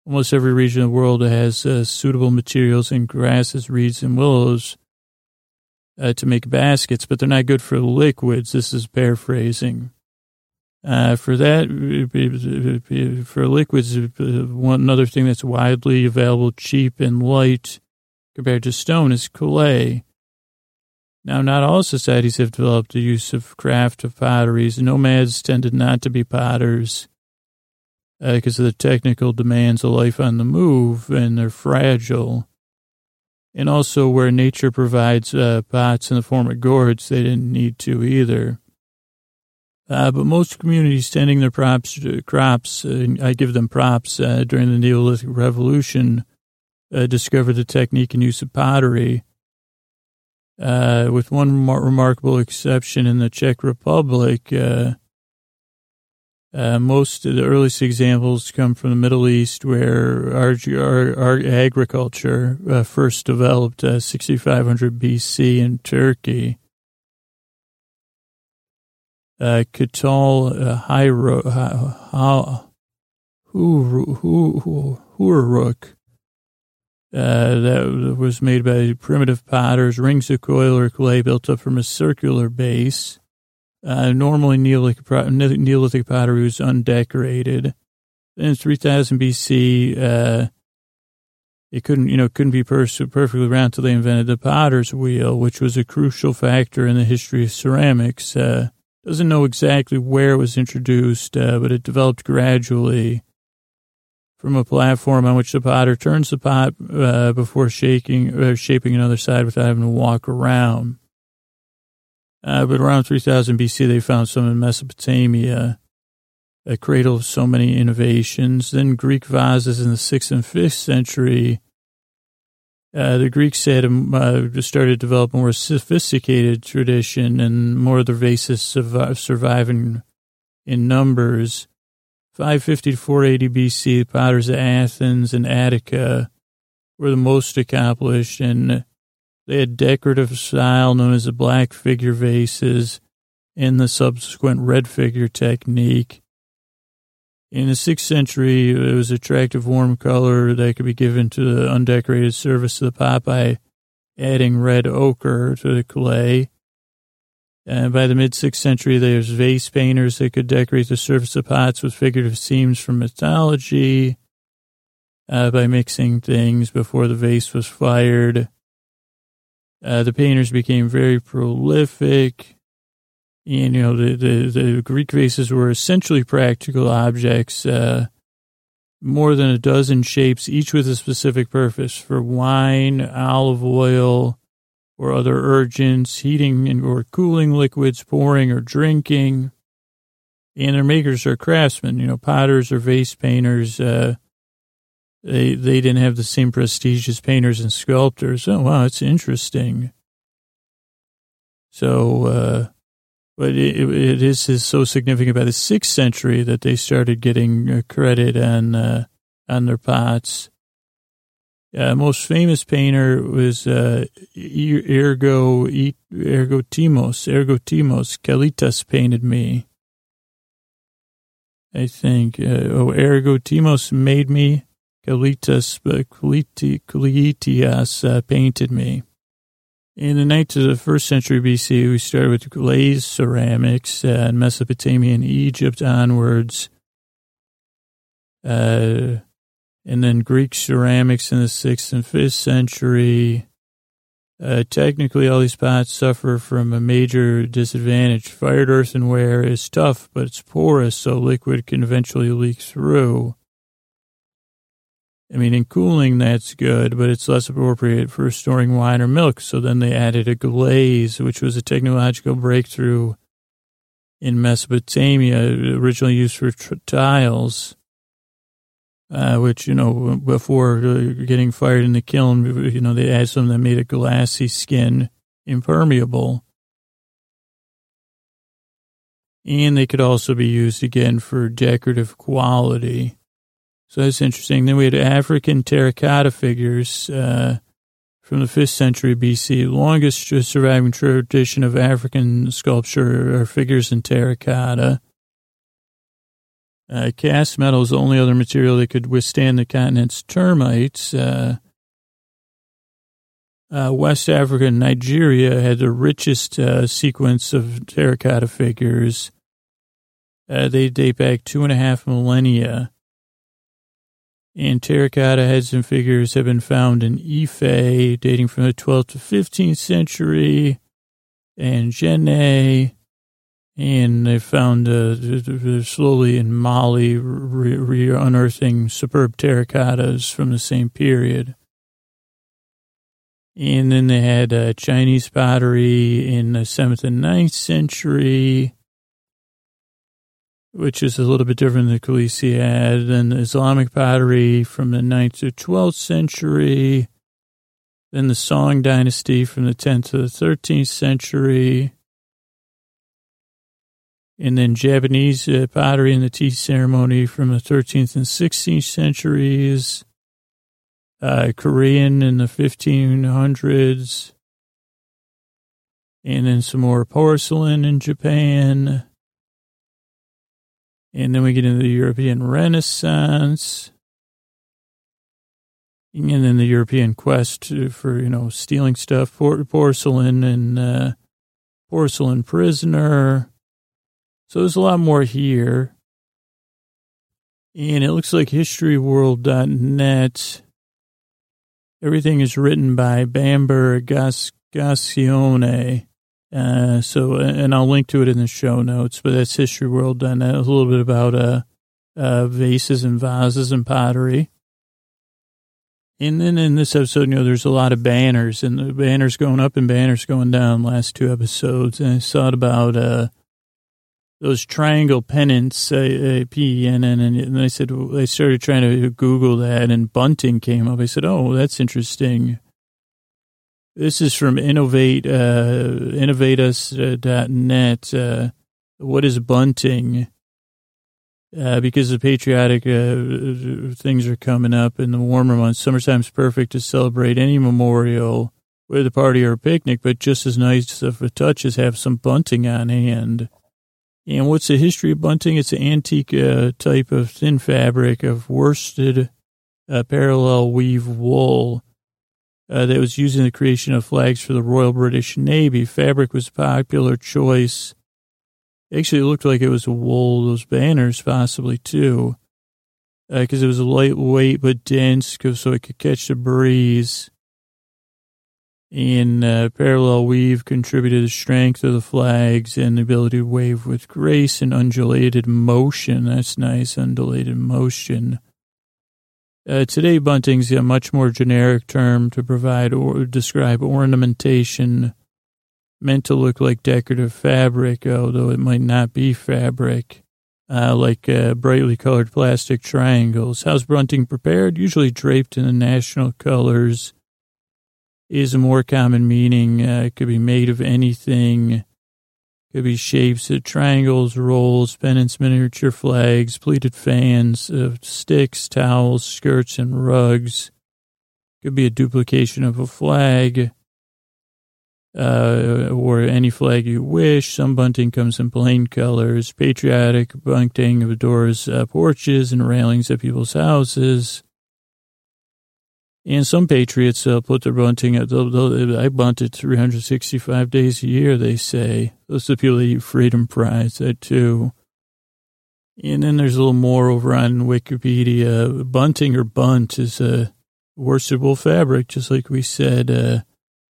Almost every region of the world has uh, suitable materials and grasses, reeds, and willows uh, to make baskets, but they're not good for liquids. This is paraphrasing. Uh, for that, for liquids, one another thing that's widely available, cheap and light compared to stone is clay. Now, not all societies have developed the use of craft of potteries. Nomads tended not to be potters because uh, of the technical demands of life on the move and they're fragile. And also where nature provides uh, pots in the form of gourds, they didn't need to either. Uh, but most communities tending their props, uh, crops, I give them props, uh, during the Neolithic Revolution, uh, discovered the technique and use of pottery. With one remarkable exception in the Czech Republic, uh, most of the earliest examples come from the Middle East, where our, our, our agriculture uh, first developed uh, 6500 BC in Turkey. uh, Katal uh, Hyro, uh, Huruk, uh, that was made by primitive potters, rings of coil or clay built up from a circular base. Uh, normally Neolithic, Neolithic pottery was undecorated. In 3000 BC, uh, it couldn't, you know, couldn't be perfectly round until they invented the potter's wheel, which was a crucial factor in the history of ceramics. Uh, doesn't know exactly where it was introduced, uh, but it developed gradually from a platform on which the potter turns the pot uh, before shaking, uh, shaping another side without having to walk around. Uh, but around 3000 BC, they found some in Mesopotamia, a cradle of so many innovations. Then Greek vases in the 6th and 5th century. Uh, the Greeks had um, uh, started to develop a more sophisticated tradition and more of the vases survive, surviving in numbers. 550 to 480 BC, the potters of Athens and Attica were the most accomplished, and they had decorative style known as the black figure vases and the subsequent red figure technique. In the 6th century, it was attractive warm color that could be given to the undecorated surface of the pot by adding red ochre to the clay. And by the mid sixth century, there's vase painters that could decorate the surface of pots with figurative scenes from mythology uh, by mixing things before the vase was fired. Uh, the painters became very prolific. And, you know, the, the, the Greek vases were essentially practical objects, uh, more than a dozen shapes, each with a specific purpose for wine, olive oil, or other unguents, heating or cooling liquids, pouring or drinking. And their makers are craftsmen, you know, potters or vase painters. Uh, they they didn't have the same prestige as painters and sculptors. Oh wow, it's interesting. So, uh, but it, it is so significant by the sixth century that they started getting uh, credit on uh, on their pots. Uh, most famous painter was uh, Ergo Ergotimos. Ergo Timos. Kleitias painted me. I think. Uh, oh, Ergotimos made me. Kleitias uh, uh, painted me. In the ninth to the first century BC, we started with glazed ceramics uh, in Mesopotamia and Egypt onwards. Uh, and then Greek ceramics in the sixth and fifth century. Uh, technically, all these pots suffer from a major disadvantage. Fired earthenware is tough, but it's porous, so liquid can eventually leak through. I mean, in cooling, that's good, but it's less appropriate for storing wine or milk. So then they added a glaze, which was a technological breakthrough in Mesopotamia, originally used for tiles uh, which, you know, before uh, getting fired in the kiln, you know, they had some that made a glassy skin impermeable. And they could also be used again for decorative quality. So that's interesting. Then we had African terracotta figures uh, from the 5th century BC. Longest surviving tradition of African sculpture are figures in terracotta. Uh, cast metal is the only other material that could withstand the continent's termites. Uh, uh, West Africa and Nigeria had the richest uh, sequence of terracotta figures. Uh, they date back two and a half millennia. And terracotta heads and figures have been found in Ife, dating from the 12th to 15th century, and Jenne, and they found uh, slowly in Mali re- re- unearthing superb terracottas from the same period. And then they had uh, Chinese pottery in the 7th and 9th century, which is a little bit different than Khaleesi had. Then Islamic pottery from the 9th to 12th century. Then the Song dynasty from the 10th to the 13th century and then Japanese uh, pottery in the tea ceremony from the 13th and 16th centuries, uh, Korean in the 1500s, and then some more porcelain in Japan, And then we get into the European Renaissance. And then the European quest for, you know, stealing stuff, por- porcelain and uh, porcelain prisoner. So there's a lot more here. And it looks like historyworld.net. Everything is written by Bamber Gascoigne. Uh, so, and I'll link to it in the show notes, but that's historyworld.net. A little bit about uh, uh, vases and vases and pottery. And then in this episode, you know, there's a lot of banners and the banners going up and banners going down last two episodes. And I thought about, uh, those triangle pennants, uh, P-E-N-N, and I said, I started trying to Google that and bunting came up. I said, oh, that's interesting. This is from Innovate, uh, innovatus.net. Uh, what is bunting? Uh, because the patriotic uh, things are coming up in the warmer months. Summertime's perfect to celebrate any memorial, with a party or picnic, but just as nice a touch as have some bunting on hand. And what's the history of bunting? It's an antique uh, type of thin fabric of worsted uh, parallel weave wool uh, that was used in the creation of flags for the Royal British Navy. Fabric was a popular choice. Actually, it looked like it was wool, those banners possibly too, because uh, it was lightweight but dense, so it could catch the breeze in uh, parallel weave contributed the strength of the flags and the ability to wave with grace and undulated motion. That's nice, undulated motion. Uh, today, bunting's a much more generic term to provide or describe ornamentation meant to look like decorative fabric, although it might not be fabric, uh, like uh, brightly colored plastic triangles. How's bunting prepared? Usually draped in the national colors is a more common meaning. Uh, it could be made of anything. Could be shapes of triangles, rolls, pennants, miniature flags, pleated fans, uh, sticks, towels, skirts, and rugs. Could be a duplication of a flag, uh, or any flag you wish. Some bunting comes in plain colors. Patriotic bunting of doors, uh, porches, and railings of people's houses. And some patriots uh, put their bunting I bunted 365 days a year, they say. Those are the people that eat Freedom Fries, that too. And then there's a little more over on Wikipedia. Bunting or bunt is a worsted fabric, just like we said, uh,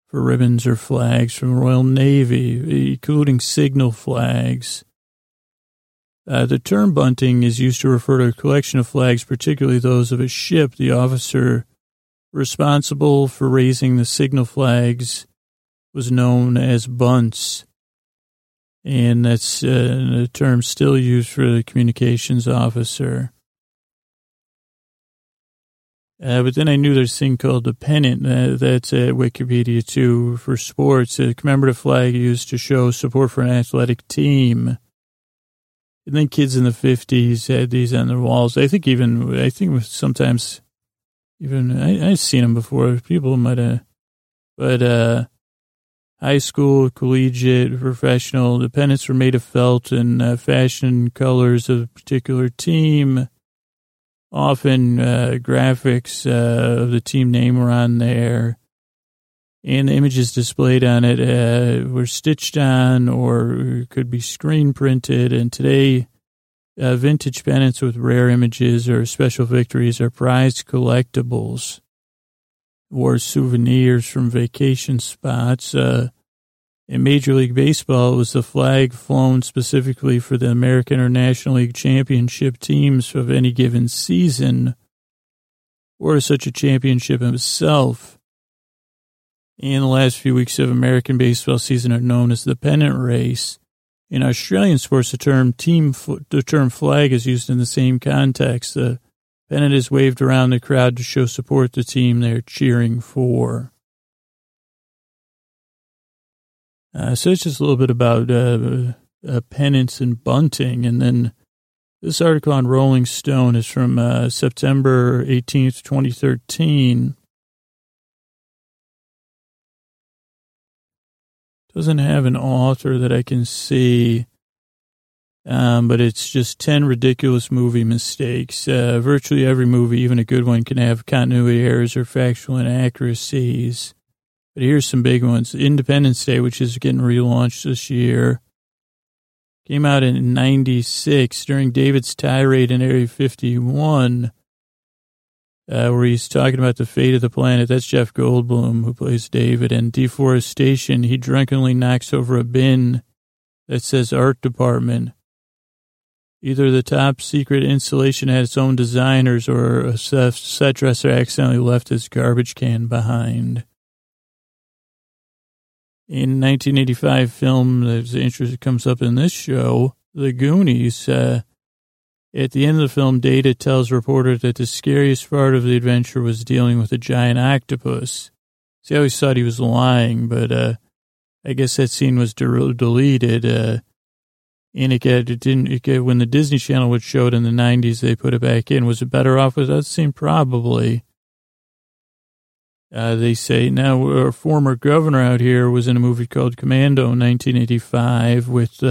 for ribbons or flags from the Royal Navy, including signal flags. Uh, the term bunting is used to refer to a collection of flags, particularly those of a ship. The officer responsible for raising the signal flags was known as bunts. And that's uh, a term still used for the communications officer. Uh, but then I knew there's a thing called the pennant. Uh, that's at Wikipedia too for sports. A commemorative flag used to show support for an athletic team. And then kids in the 50s had these on their walls. I think even, I think sometimes even I, I've seen them before. People might have, but uh, high school, collegiate, professional. The pennants were made of felt and uh, fashion colors of a particular team. Often uh, graphics uh, of the team name were on there, and the images displayed on it uh, were stitched on or could be screen printed. And today, uh, vintage pennants with rare images or special victories are prized collectibles or souvenirs from vacation spots. Uh, in Major League Baseball, it was the flag flown specifically for the American or National League championship teams of any given season or such a championship itself. In the last few weeks of American baseball season are known as the pennant race. In Australian sports, the term team, the term flag is used in the same context. The pennant is waved around the crowd to show support the team they're cheering for. Uh, so it's just a little bit about uh, uh, pennants and bunting. And then this article on Rolling Stone is from uh, September 18th, 2013. Doesn't have an author that I can see. Um, but it's just 10 ridiculous movie mistakes. Uh, virtually every movie, even a good one, can have continuity errors or factual inaccuracies. But here's some big ones. Independence Day, which is getting relaunched this year, came out in 96 during David's tirade in Area 51 uh, where he's talking about the fate of the planet. That's Jeff Goldblum, who plays David. And deforestation, he drunkenly knocks over a bin that says art department. Either the top secret installation had its own designers or a set dresser accidentally left his garbage can behind. In 1985 film, that comes up in this show, The Goonies, uh, at the end of the film, Data tells reporters that the scariest part of the adventure was dealing with a giant octopus. See, I always thought he was lying, but uh, I guess that scene was de- deleted. Uh, and it, got, it didn't. It got, when the Disney Channel would show it in the '90s, they put it back in. Was it better off with that scene? Probably. Uh, they say now our former governor out here was in a movie called Commando in 1985 with.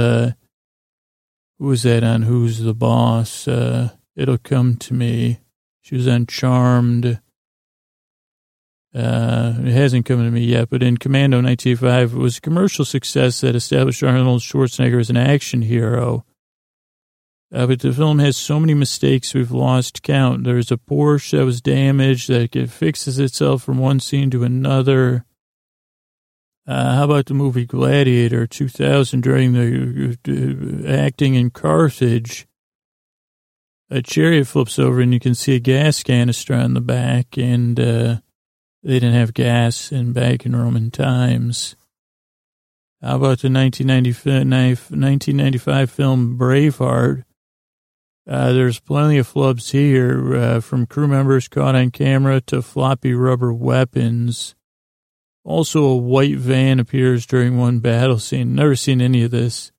Who was that on Who's the Boss? Uh, It'll Come to Me. She was on Charmed. Uh, it hasn't come to me yet, but in Commando 1985, it was a commercial success that established Arnold Schwarzenegger as an action hero. Uh, but the film has so many mistakes, we've lost count. There's a Porsche that was damaged that it fixes itself from one scene to another. Uh, how about the movie Gladiator 2000 during the uh, acting in Carthage? A chariot flips over and you can see a gas canister on the back, and uh, they didn't have gas in back in Roman times. How about the 1995, 1995 film Braveheart? Uh, there's plenty of flubs here, uh, from crew members caught on camera to floppy rubber weapons. Also, a white van appears during one battle scene. Never seen any of this.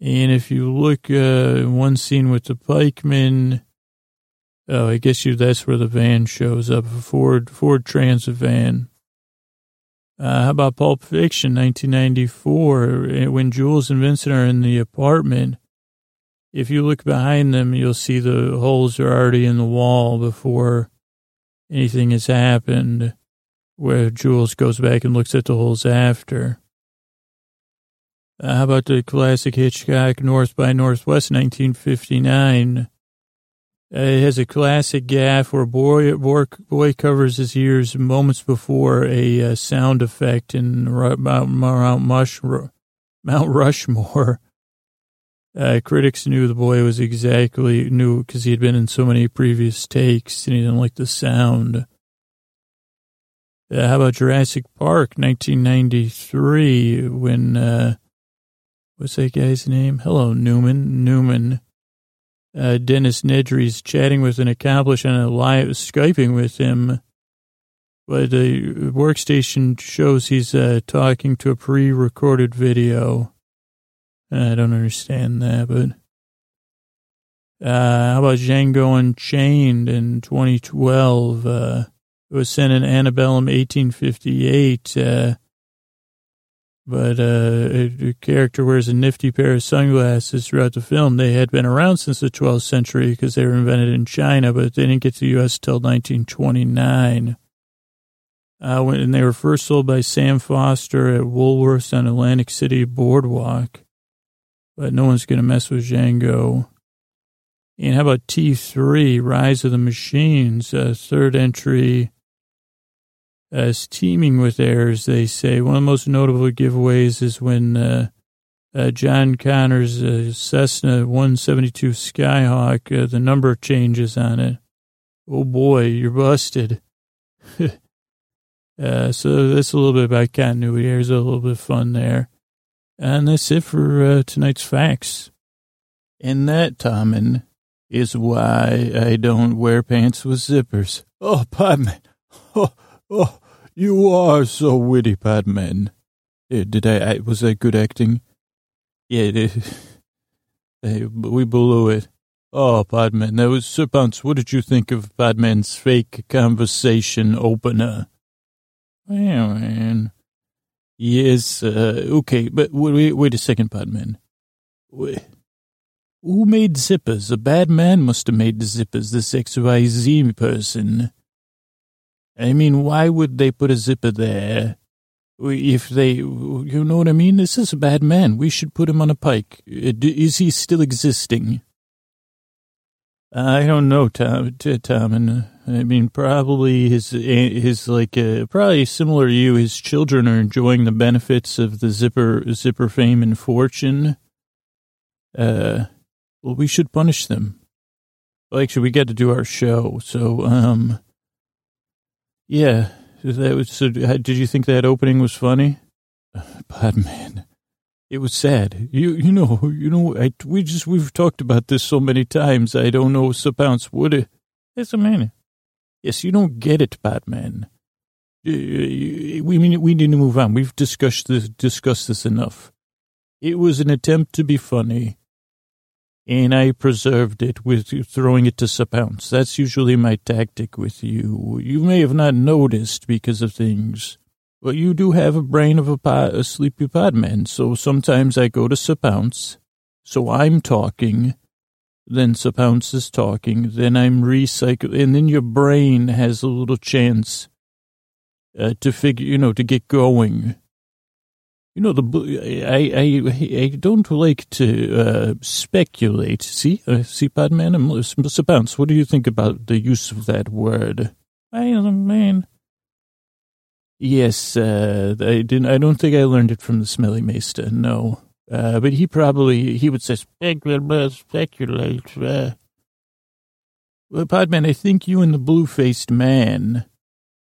And if you look, uh, one scene with the pikemen, oh, I guess you, that's where the van shows up, a Ford, Ford Transit van. Uh, how about Pulp Fiction, 1994, when Jules and Vincent are in the apartment? If you look behind them, you'll see the holes are already in the wall before anything has happened where Jules goes back and looks at the holes after. Uh, how about the classic Hitchcock North by Northwest 1959? Uh, it has a classic gaffe where boy, boy, boy covers his ears moments before a uh, sound effect in Mount, Mount, Mush, Mount Rushmore. Uh, critics knew the boy was exactly knew because he had been in so many previous takes and he didn't like the sound. Uh, how about Jurassic Park, 1993, when, uh, what's that guy's name? Hello, Newman. Newman. Uh, Dennis Nedry's chatting with an accomplice on a live, Skyping with him. But the workstation shows he's uh, talking to a pre recorded video. I don't understand that, but. Uh, how about Django Unchained in 2012? Uh, it was sent in Antebellum 1858. Uh, but uh, a, character wears a nifty pair of sunglasses throughout the film. They had been around since the 12th century because they were invented in China, but they didn't get to the U.S. until 1929. Uh, when, and they were first sold by Sam Foster at Woolworths on Atlantic City Boardwalk. But no one's going to mess with Django. And how about T3, Rise of the Machines, uh, third entry as teeming with errors, they say. One of the most notable giveaways is when uh, uh, John Connor's uh, Cessna 172 Skyhawk, uh, the number changes on it. Oh boy, you're busted. Uh, so that's a little bit about continuity. There's a little bit of fun there. And that's it for uh, tonight's facts. And that, Tommen, is why I don't wear pants with zippers. Oh, Padman. Oh, oh, you are so witty, Padman. Uh, did I, I was that good acting? Yeah, it is. we blew it. Oh, Padman, that was Sir Pounce. What did you think of Padman's fake conversation opener? Well, man. Yes, uh, okay, but wait, wait a second, Padman. Who made zippers? A bad man must have made the zippers, this XYZ person. I mean, why would they put a zipper there? If they, you know what I mean? This is a bad man. We should put him on a pike. Uh, is he still existing? I don't know, Tom. Tom, and I mean, probably his his like uh, probably similar to you. His children are enjoying the benefits of the zipper zipper fame and fortune. Uh, well, we should punish them. Well, actually, we got to do our show, so um, yeah. That was. So, did you think that opening was funny? But man, it was sad. You you know you know I, we just we've talked about this so many times. I don't know Sir Pounce would it. Yes, a man. Yes, you don't get it, Batman. We mean we need to move on. We've discussed this discussed this enough. It was an attempt to be funny, and I preserved it with throwing it to Sir Pounce. That's usually my tactic with you. You may have not noticed because of things but you do have a brain of a, pod, a sleepy podman, so sometimes I go to Sir Pounce. So I'm talking, then Sir Pounce is talking, then I'm recycling, and then your brain has a little chance uh, to figure, you know, to get going. You know, the I I I don't like to uh, speculate. See, uh, see, Podman, Sir Pounce, what do you think about the use of that word? I man. Yes, uh, I didn't. I don't think I learned it from the Smelly Maester. No, uh, but he probably he would say speculate, speculate. Uh. Well, Podman, I think you and the blue-faced man,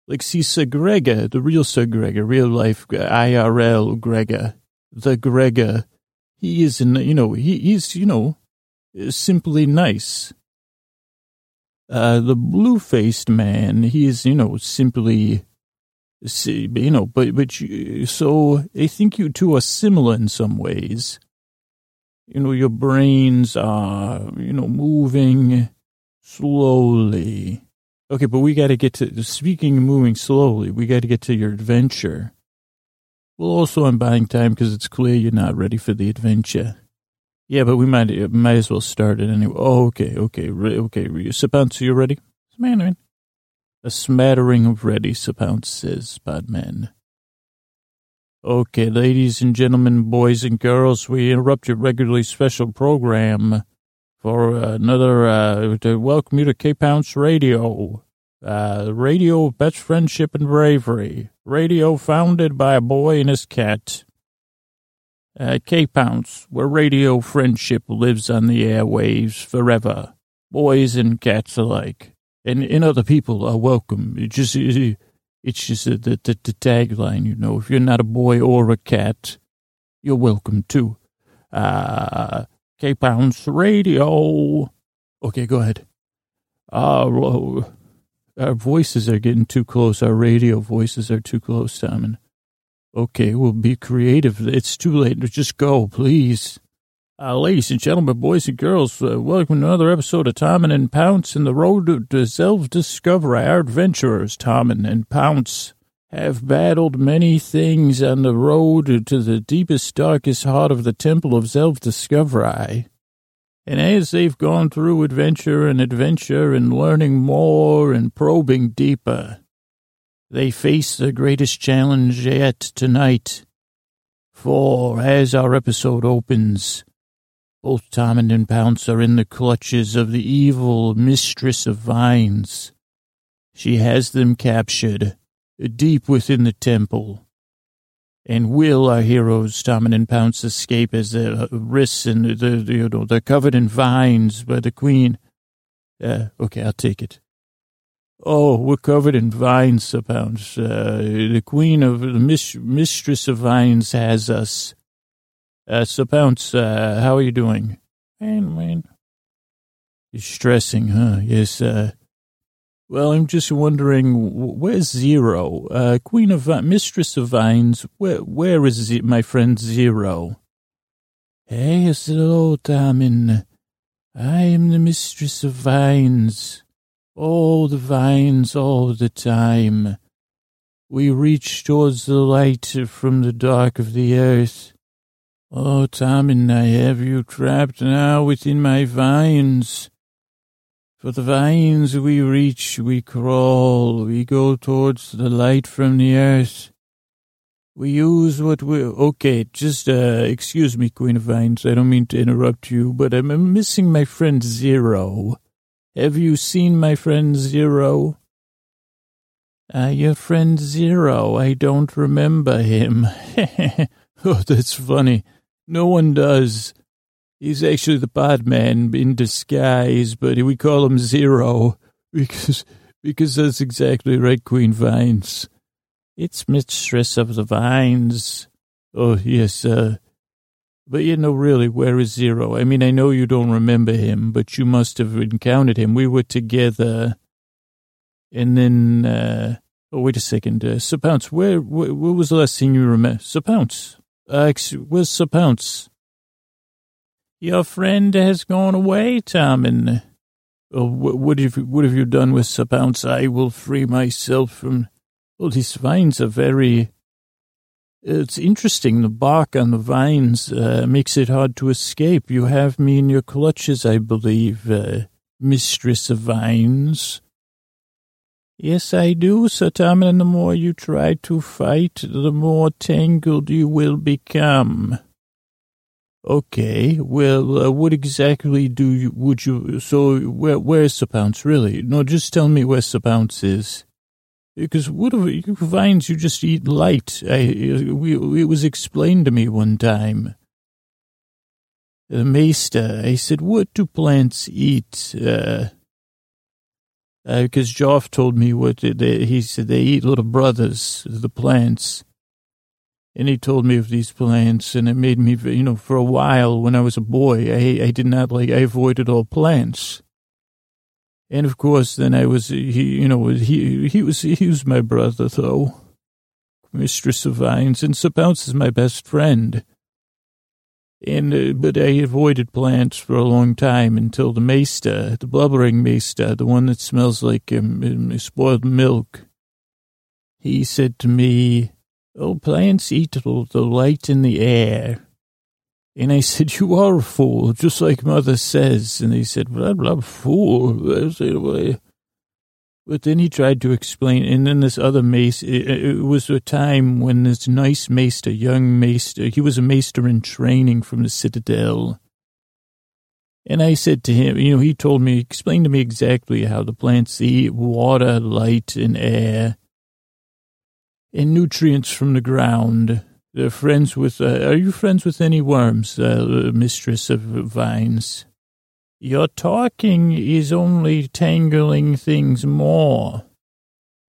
like see Sir Gregor, the real Sir Gregor, real life IRL Gregor, the Gregor. He is, in, you know, he, he's, you know, simply nice. Uh, the blue-faced man, he is, you know, simply See, you know, but but you, so I think you two are similar in some ways. You know, your brains are you know moving slowly. Okay, but we got to get to speaking and moving slowly. We got to get to your adventure. Well, also I'm buying time because it's clear you're not ready for the adventure. Yeah, but we might might as well start it anyway. Oh, okay, okay, okay. Sir Pounce, are you ready? Man. A smattering of ready, Sir Pounce says, Podman. Okay, ladies and gentlemen, boys and girls, we interrupt your regularly special program for another, uh, to welcome you to K-Pounce Radio. Uh, radio of best friendship and bravery. Radio founded by a boy and his cat. Uh, K-Pounce, where radio friendship lives on the airwaves forever. Boys and cats alike and, and other people are welcome. It just it's just the, the, the tagline, you know. If you're not a boy or a cat, you're welcome too. Uh, K Pounce Radio. Okay, go ahead. Uh, our voices are getting too close. Our radio voices are too close, Simon. Okay, we'll be creative. It's too late. Just go, please. Uh, ladies and gentlemen, boys and girls, uh, welcome to another episode of Tom and Pounce in the road to, to self-discovery. Our adventurers, Tom and Pounce, have battled many things on the road to the deepest, darkest heart of the temple of self-discovery. And as they've gone through adventure and adventure and learning more and probing deeper, they face the greatest challenge yet tonight. For as our episode opens, both Tom and Pounce are in the clutches of the evil mistress of vines. She has them captured, deep within the temple. And will our heroes, Tom and Pounce, escape as their wrists and the, the, you know, they're covered in vines by the queen? Uh, okay, I'll take it. Oh, we're covered in vines, Sir Pounce. Uh, the queen of the mis- mistress of vines has us. Uh, so Pounce, uh, how are you doing? Man, man. You're stressing, huh? Yes, uh, well, I'm just wondering, where's Zero? Uh, Queen of, uh, Mistress of Vines, where, where is Z- my friend Zero? Hey, hello, Damin. I am the Mistress of Vines. All the vines, all the time. We reach towards the light from the dark of the earth Oh, Tom, I have you trapped now within my vines. For the vines we reach, we crawl, we go towards the light from the earth. We use what we, okay, just, uh, excuse me, Queen of Vines, I don't mean to interrupt you, but I'm missing my friend Zero. Have you seen my friend Zero? Uh, your friend Zero, I don't remember him. oh, that's funny. No one does. He's actually the bad man in disguise, but we call him Zero because because that's exactly right, Queen Vines. It's Mistress of the Vines. Oh yes, uh, but you know, really, where is Zero? I mean, I know you don't remember him, but you must have encountered him. We were together, and then uh, oh, wait a second, uh, Sir Pounce, where, where, where was the last thing you remember? Sir Pounce, uh, where's Sir Pounce? Your friend has gone away, Tom, and oh, what, what, have, what have you done with Sir Pounce? I will free myself from, well, these vines are very, it's interesting. The bark on the vines uh, makes it hard to escape. You have me in your clutches, I believe, uh, Mistress of Vines. Yes, I do, Sir Tom, and the more you try to fight, the more tangled you will become. Okay, well, uh, what exactly do you, would you, so where, where's the Pounce, really? No, just tell me where the Pounce is. Because what if you vines you just eat light? I, we, it was explained to me one time. The maester, I said, what do plants eat? Uh, because uh, Joff told me what they, he said they eat little brothers, the plants. And he told me of these plants, and it made me, you know, for a while when I was a boy, I, I did not like, I avoided all plants. And of course, then I was, he, you know, he, he was, he was my brother, though. Mistress of Vines, and Sir is my best friend. And, uh, but I avoided plants for a long time until the maester, the blubbering maester, the one that smells like um, um spoiled milk, he said to me, Oh, plants eat the light in the air. And I said, you are a fool, just like mother says. And he said, I'm a fool. I said, well, but then he tried to explain, and then this other mace, it, it, was a time when this nice maester, young maester, he was a maester in training from the Citadel. And I said to him, you know, he told me, explain to me exactly how the plants eat water, light, and air and nutrients from the ground. They're friends with, uh, are you friends with any worms, uh, mistress of vines? Your talking is only tangling things more.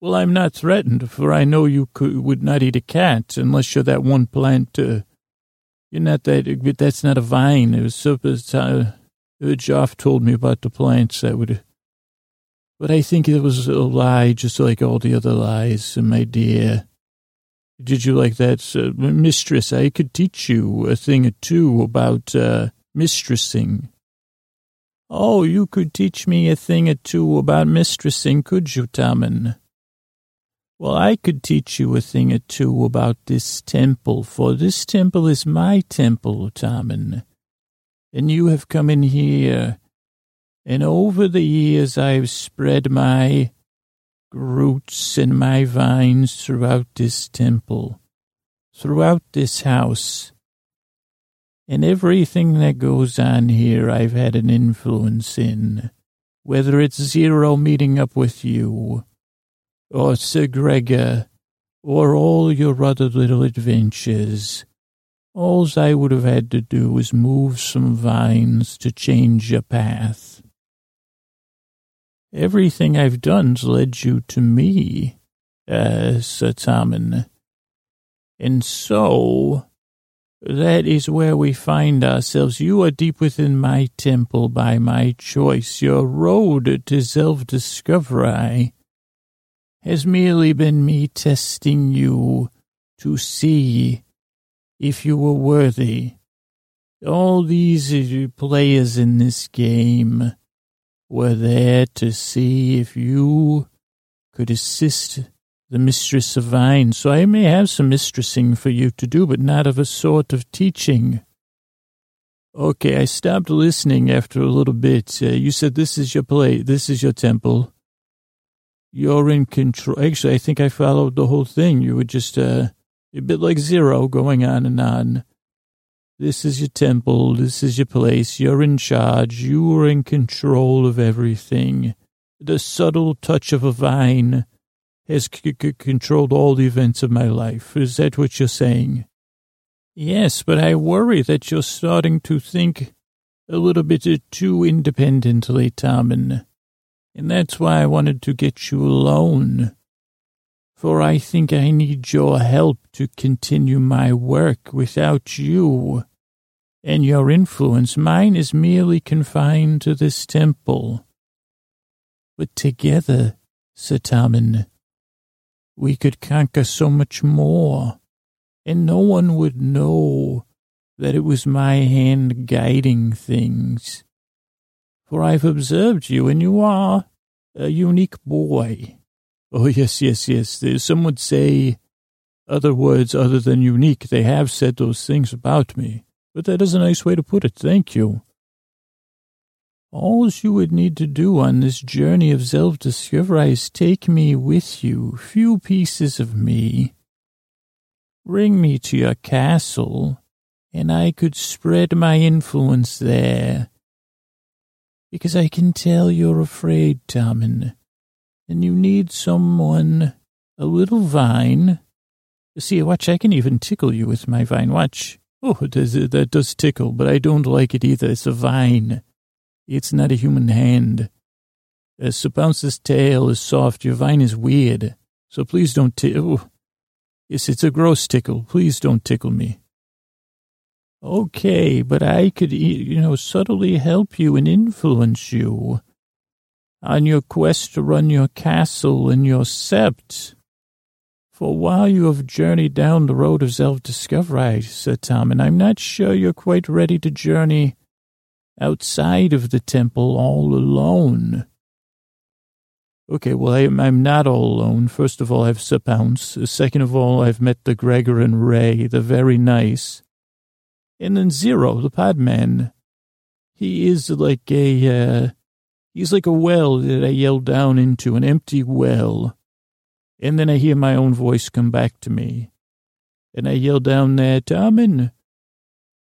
Well, I'm not threatened, for I know you could, would not eat a cat unless you're that one plant. Uh, you're not that, that's not a vine. It was so, uh, Joff told me about the plants that would, but I think it was a lie, just like all the other lies, my dear. Did you like that, uh, mistress? I could teach you a thing or two about uh, mistressing. Oh, you could teach me a thing or two about mistressing, could you, Tommen? Well, I could teach you a thing or two about this temple, for this temple is my temple, Tommen. And you have come in here, and over the years I've spread my roots in my vines throughout this temple, throughout this house. And everything that goes on here, I've had an influence in. Whether it's Zero meeting up with you, or Sir Gregor, or all your other little adventures. Alls I would have had to do was move some vines to change your path. Everything I've done's led you to me, uh, Sir Tommen. And so, that is where we find ourselves. You are deep within my temple by my choice. Your road to self-discovery has merely been me testing you to see if you were worthy. All these players in this game were there to see if you could assist the mistress of vine, so I may have some mistressing for you to do, but not of a sort of teaching. Okay, I stopped listening after a little bit. Uh, you said this is your place, this is your temple. You're in control. Actually, I think I followed the whole thing. You were just uh, a bit like zero going on and on. This is your temple. This is your place. You're in charge. You are in control of everything. The subtle touch of a vine has c- c- controlled all the events of my life. Is that what you're saying? Yes, but I worry that you're starting to think a little bit too independently, Tommen. And that's why I wanted to get you alone. For I think I need your help to continue my work without you and your influence. Mine is merely confined to this temple. But together, Tommen, we could conquer so much more, and no one would know that it was my hand guiding things. For I've observed you, and you are a unique boy. Oh, yes, yes, yes. Some would say other words other than unique. They have said those things about me, but that is a nice way to put it. Thank you. All you would need to do on this journey of self-discovery is take me with you, few pieces of me. Bring me to your castle, and I could spread my influence there. Because I can tell you're afraid, Tommen, and you need someone, a little vine. See, watch, I can even tickle you with my vine. Watch. Oh, does, uh, that does tickle, but I don't like it either. It's a vine. It's not a human hand. Uh, Sir Pounce's tail is soft, your vine is weird. So please don't tickle. Oh, yes, it's a gross tickle. Please don't tickle me. Okay, but I could, you know, subtly help you and influence you on your quest to run your castle and your sept. For while you have journeyed down the road of self-discovery, said Tom, and I'm not sure you're quite ready to journey outside of the temple all alone. Okay, well, I, am not all alone. First of all, I have Sir Pounce. Second of all, I've met the Gregor and Ray. They're very nice. And then Zero, the podman. He is like a, uh, he's like a well that I yell down into, an empty well. And then I hear my own voice come back to me. And I yell down there, Tommen,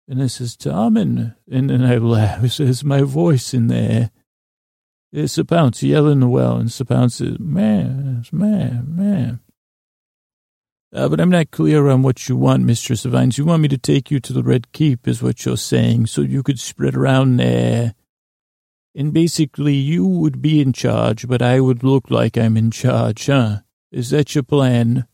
and I says, Tommen. And then I laugh. It says, my voice in there. It's a pounce yelling the well. And Sir Pounce says, man, man, man. Uh, but I'm not clear on what you want, Mistress Vines. You want me to take you to the Red Keep, is what you're saying, so you could spread around there. And basically, you would be in charge, but I would look like I'm in charge, huh? Is that your plan?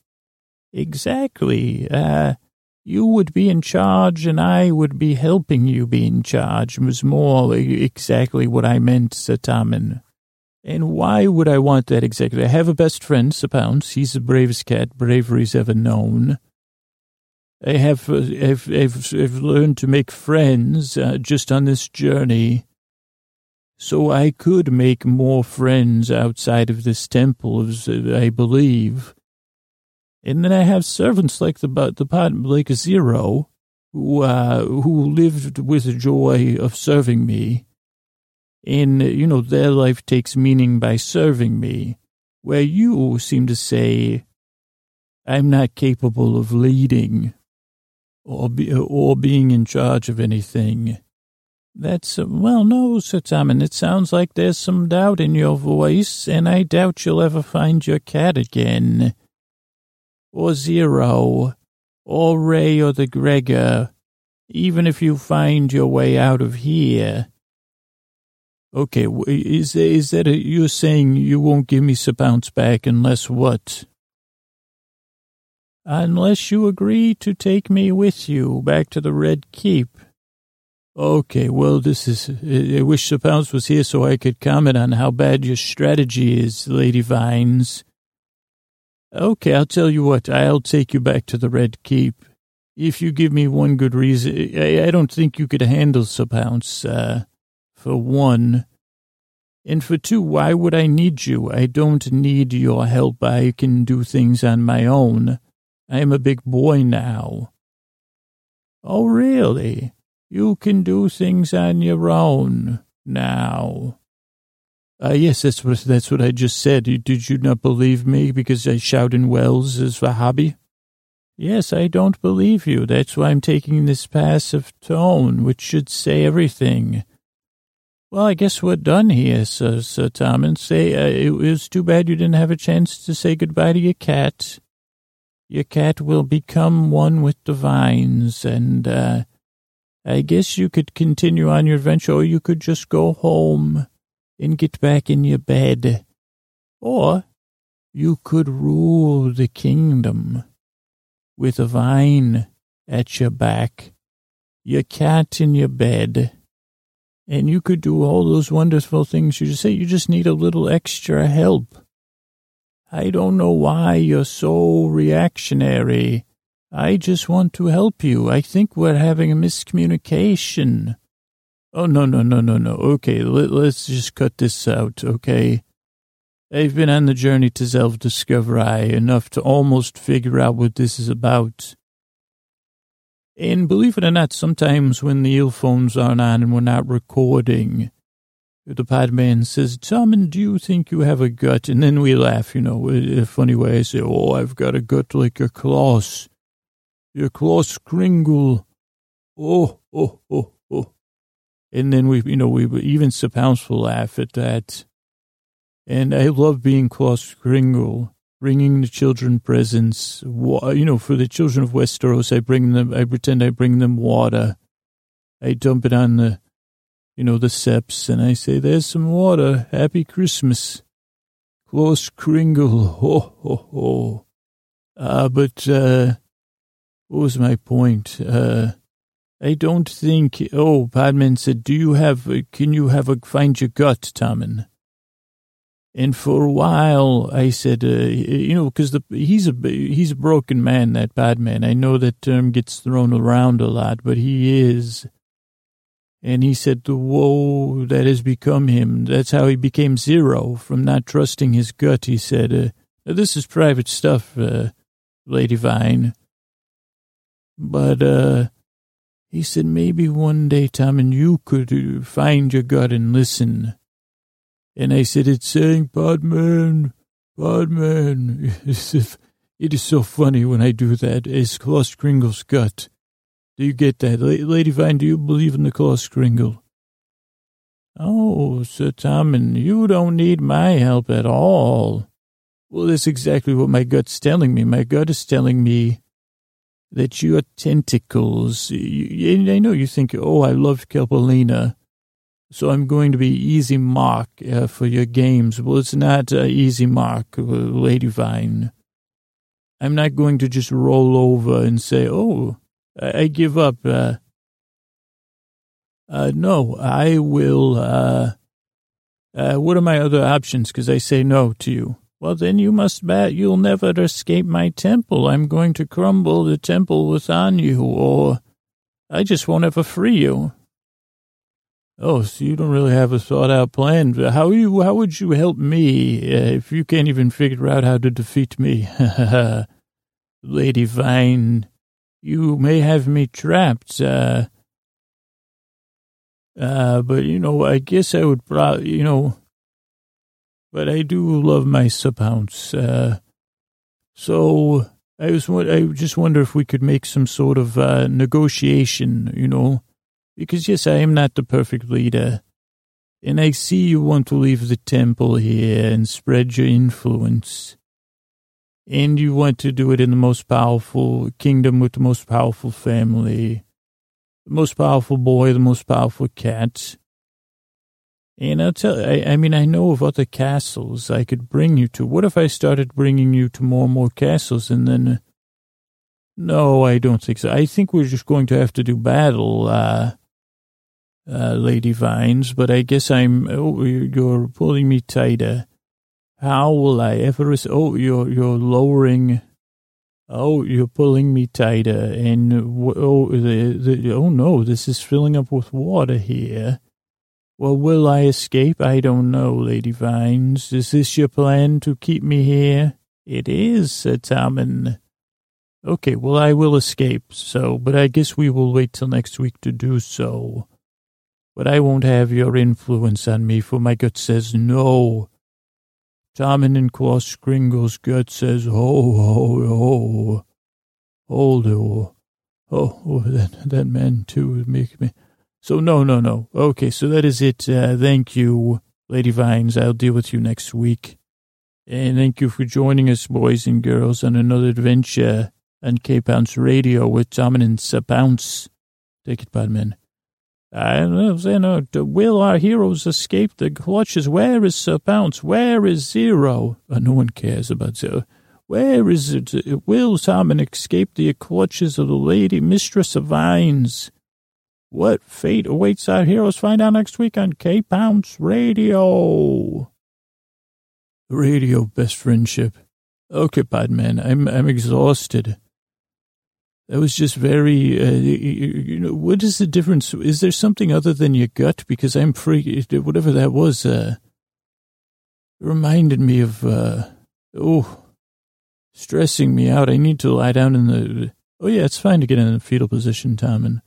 Exactly. Uh, you would be in charge and I would be helping you be in charge was more exactly what I meant, Sir Tommen. And why would I want that exactly? I have a best friend, Sir Pounce. He's the bravest cat bravery's ever known. I have, uh, I've, I've, I've learned to make friends uh, just on this journey. So I could make more friends outside of this temple, I believe. And then I have servants like the the pot like Zero, who uh, who lived with the joy of serving me. And you know their life takes meaning by serving me, where you seem to say, "I'm not capable of leading, or be, or being in charge of anything." That's, uh, well, no, Sir Tommen, it sounds like there's some doubt in your voice, and I doubt you'll ever find your cat again or Zero, or Ray or the Gregor, even if you find your way out of here. Okay, is, is that a, you're saying you won't give me Sir Pounce back unless what? Unless you agree to take me with you back to the Red Keep. Okay, well, this is, I wish Sir Pounce was here so I could comment on how bad your strategy is, Lady Vines. Okay, I'll tell you what, I'll take you back to the Red Keep. If you give me one good reason, I, I don't think you could handle Sir Pounce, uh, for one. And for two, why would I need you? I don't need your help. I can do things on my own. I am a big boy now. Oh, really? You can do things on your own now. Uh, yes, that's what that's what I just said. Did you not believe me because I shout in wells as a hobby? Yes, I don't believe you. That's why I'm taking this passive tone, which should say everything. Well, I guess we're done here, Sir, Sir Tom, and say uh, it was too bad you didn't have a chance to say goodbye to your cat. Your cat will become one with the vines, and uh, I guess you could continue on your adventure, or you could just go home and get back in your bed. Or you could rule the kingdom with a vine at your back, your cat in your bed, and you could do all those wonderful things you just say. You just need a little extra help. I don't know why you're so reactionary. I just want to help you. I think we're having a miscommunication. Oh, no, no, no, no, no. Okay, let, us just cut this out, okay? I've been on the journey to self-discovery enough to almost figure out what this is about. And believe it or not, sometimes when the earphones aren't on and we're not recording, the podman says, Tommen, do you think you have a gut? And then we laugh, you know, in a funny way. I say, oh, I've got a gut like your Klaus. Your Klaus Kringle. Oh, oh, oh, oh. And then we, you know, we even Sir Pounce will laugh at that. And I love being Klaus Kringle bringing the children presents. You know, for the children of Westeros, I bring them, I pretend I bring them water. I dump it on the, you know, the steps and I say, there's some water. Happy Christmas. Klaus Kringle. Ho, ho, ho. Uh, but, uh, what was my point? Uh, I don't think, oh, Podman said, do you have, can you have a, find your gut, Tommen? And for a while, I said, uh, you know, because he's a he's a broken man, that bad man. I know that term gets thrown around a lot, but he is. And he said, the woe that has become him. That's how he became zero from not trusting his gut. He said, uh, this is private stuff, uh, Lady Vine. But, uh, he said, maybe one day, Tom, and you could uh, find your gut and listen and I said, it's saying Podman, Podman. it is so funny when I do that. It's Klaus Kringle's gut. Do you get that? Lady Vine, do you believe in the Klaus Kringle? Oh, Sir Tommen, you don't need my help at all. Well, that's exactly what my gut's telling me. My gut is telling me that your tentacles, I know you think, oh, I love Kelpolina. So I'm going to be easy mark uh, for your games. Well, it's not uh, easy mark, uh, Lady Vine. I'm not going to just roll over and say, oh, I, I give up. Uh, uh, no, I will. Uh, what are my other options? Because I say no to you. Well, then you must bet you'll never escape my temple. I'm going to crumble the temple within you, or I just won't ever free you. Oh, so you don't really have a thought out plan. How you? How would you help me uh, if you can't even figure out how to defeat me? Lady Vine, you may have me trapped. Uh, uh, but you know, I guess I would probably, you know, but I do love my subhounds. Uh, so I was, I just wonder if we could make some sort of uh, negotiation. You know because, yes, I am not the perfect leader. And I see you want to leave the temple here and spread your influence. And you want to do it in the most powerful kingdom with the most powerful family, the most powerful boy, the most powerful cat. And I'll tell I, I mean, I know of other castles I could bring you to. What if I started bringing you to more and more castles and then. No, I don't think so. I think we're just going to have to do battle. Uh, uh, Lady Vines, but I guess I'm, oh, you're pulling me tighter. How will I ever, oh, you're, you're lowering, oh, you're pulling me tighter, and, oh, the, the, oh no, this is filling up with water here. Well, will I escape? I don't know, Lady Vines. Is this your plan to keep me here? It is, said Tommen. Okay, well, I will escape, so, but I guess we will wait till next week to do so. But I won't have your influence on me, for my gut says no. Tommen and Klaus Kringle's gut says ho, ho, ho. Hold, oh, oh that, that man too make me. So no, no, no. Okay, so that is it. Uh, thank you, Lady Vines. I'll deal with you next week. And thank you for joining us, boys and girls, on another adventure on K-Pounce Radio with Dominance Bounce. Take it, Podman. I don't know, uh, will our heroes escape the clutches? Where is Sir Pounce? Where is Zero? Uh, no one cares about Zero. Where is it? Will Tommen escape the clutches of the lady mistress of vines? What fate awaits our heroes? Find out next week on K Pounce Radio. Radio, best friendship. Okay, Podman, I'm I'm exhausted. That was just very. Uh, you know, what is the difference? Is there something other than your gut? Because I'm free. Whatever that was, uh, reminded me of. Uh, oh, stressing me out. I need to lie down in the. Oh yeah, it's fine to get in a fetal position, Tom, and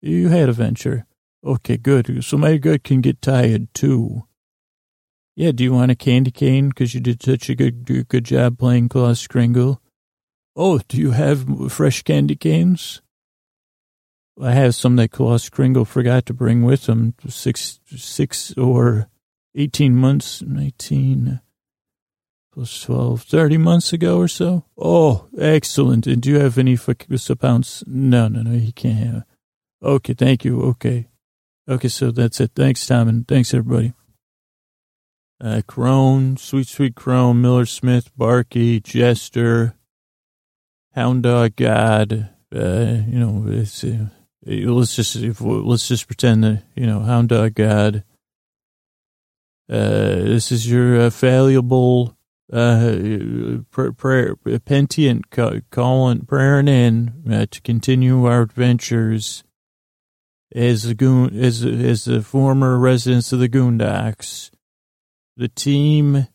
you had a venture. Okay, good. So my gut can get tired too. Yeah, do you want a candy cane? Because you did such a good good job playing Klaus Kringle. Oh, do you have fresh candy canes? I have some that Klaus Kringle forgot to bring with him. Six, six or eighteen months, nineteen plus 12, 30 months ago or so. Oh, excellent. And do you have any for Pounce? No, no, no, he can't have. Okay, thank you. Okay. Okay, so that's it. Thanks, Tom, and thanks, everybody. Uh, Crone, Sweet Sweet Crone, Miller Smith, Barky, Jester, Hound Dog God, uh, you know, it's, uh, let's just, let's just pretend that, you know, Hound Dog God, uh, this is your uh, valuable, uh, prayer, pentient calling, praying in uh, to continue our adventures as the goon as as the former residents of the Goondocks, the team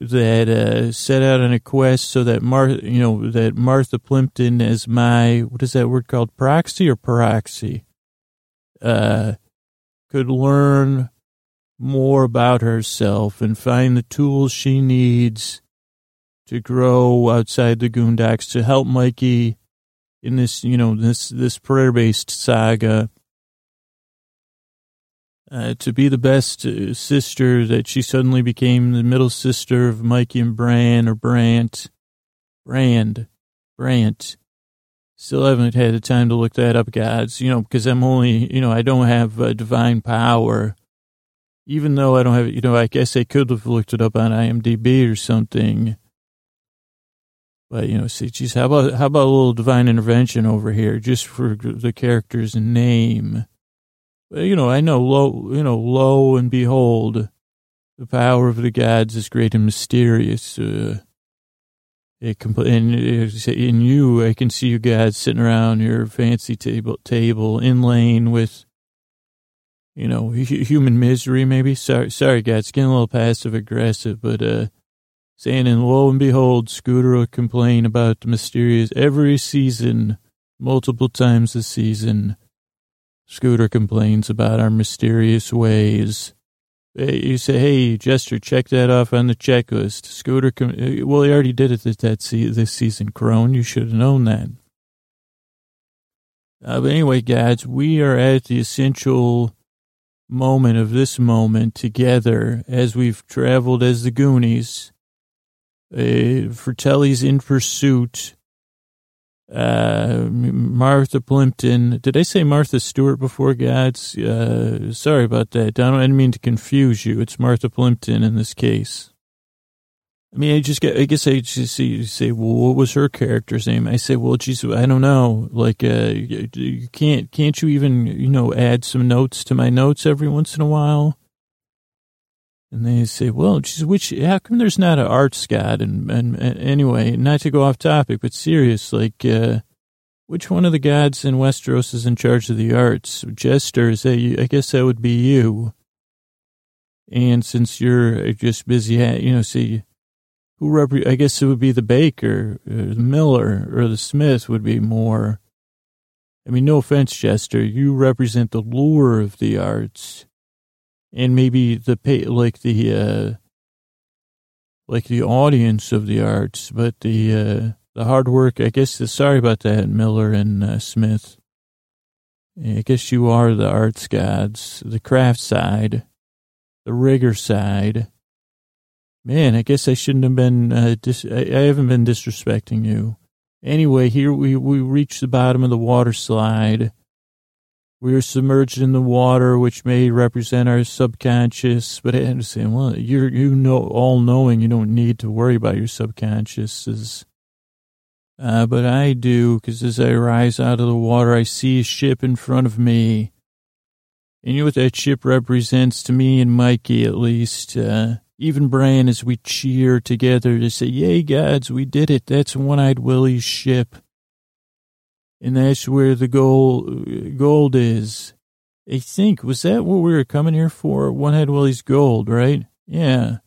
that uh, set out on a quest so that Mar you know that Martha Plimpton as my what is that word called proxy or proxy? Uh could learn more about herself and find the tools she needs to grow outside the Goondocks to help Mikey in this, you know, this, this prayer based saga, uh, to be the best uh, sister that she suddenly became the middle sister of Mikey and Bran or Brant, Brand, Brant. Still haven't had the time to look that up, guys, you know, because I'm only, you know, I don't have uh, divine power. Even though I don't have, it, you know, I guess I could have looked it up on IMDb or something. But you know, see, geez, how about how about a little divine intervention over here, just for the character's name? You know, I know lo, you know, lo and behold, the power of the gods is great and mysterious. Uh, it compl- and in you, I can see you guys sitting around your fancy table, table in lane with, you know, human misery. Maybe sorry, sorry, guys, getting a little passive aggressive, but uh, saying, and lo and behold, Scooter will complain about the mysterious every season, multiple times a season. Scooter complains about our mysterious ways. You say, hey, Jester, check that off on the checklist. Scooter, com- well, he already did it this, that se- this season, Crone. You should have known that. Uh, but anyway, guys, we are at the essential moment of this moment together as we've traveled as the Goonies uh, Fratelli's in pursuit. Uh, Martha Plimpton. Did I say Martha Stewart before, Gods? Uh, sorry about that. I didn't mean to confuse you. It's Martha Plimpton in this case. I mean, I just get, I guess I just say, say, well, what was her character's name? I say, well, geez, I don't know. Like, uh, you can't, can't you even, you know, add some notes to my notes every once in a while? And they say, well, geez, which, how come there's not an arts god? And, and, and, anyway, not to go off topic, but serious, like, uh, which one of the gods in Westeros is in charge of the arts? Jester, is that you? I guess that would be you. And since you're just busy, you know, see, who rep- I guess it would be the baker, or the miller, or the smith would be more. I mean, no offense, Jester, you represent the lure of the arts, and maybe the pay, like the, uh, like the audience of the arts, but the, uh, the hard work, I guess, sorry about that, Miller and uh, Smith. I guess you are the arts gods, the craft side, the rigor side. Man, I guess I shouldn't have been, uh, dis- I haven't been disrespecting you. Anyway, here we, we reach the bottom of the water slide. We are submerged in the water, which may represent our subconscious, but I understand, well, you're, you know, all knowing, you don't need to worry about your subconscious. Uh, but I do, because as I rise out of the water, I see a ship in front of me. And you know what that ship represents to me and Mikey, at least? Uh, even Brian, as we cheer together to say, Yay, gods, we did it. That's One Eyed Willie's ship. And that's where the gold, gold is. I think, was that what we were coming here for? One Eyed Willie's gold, right? Yeah.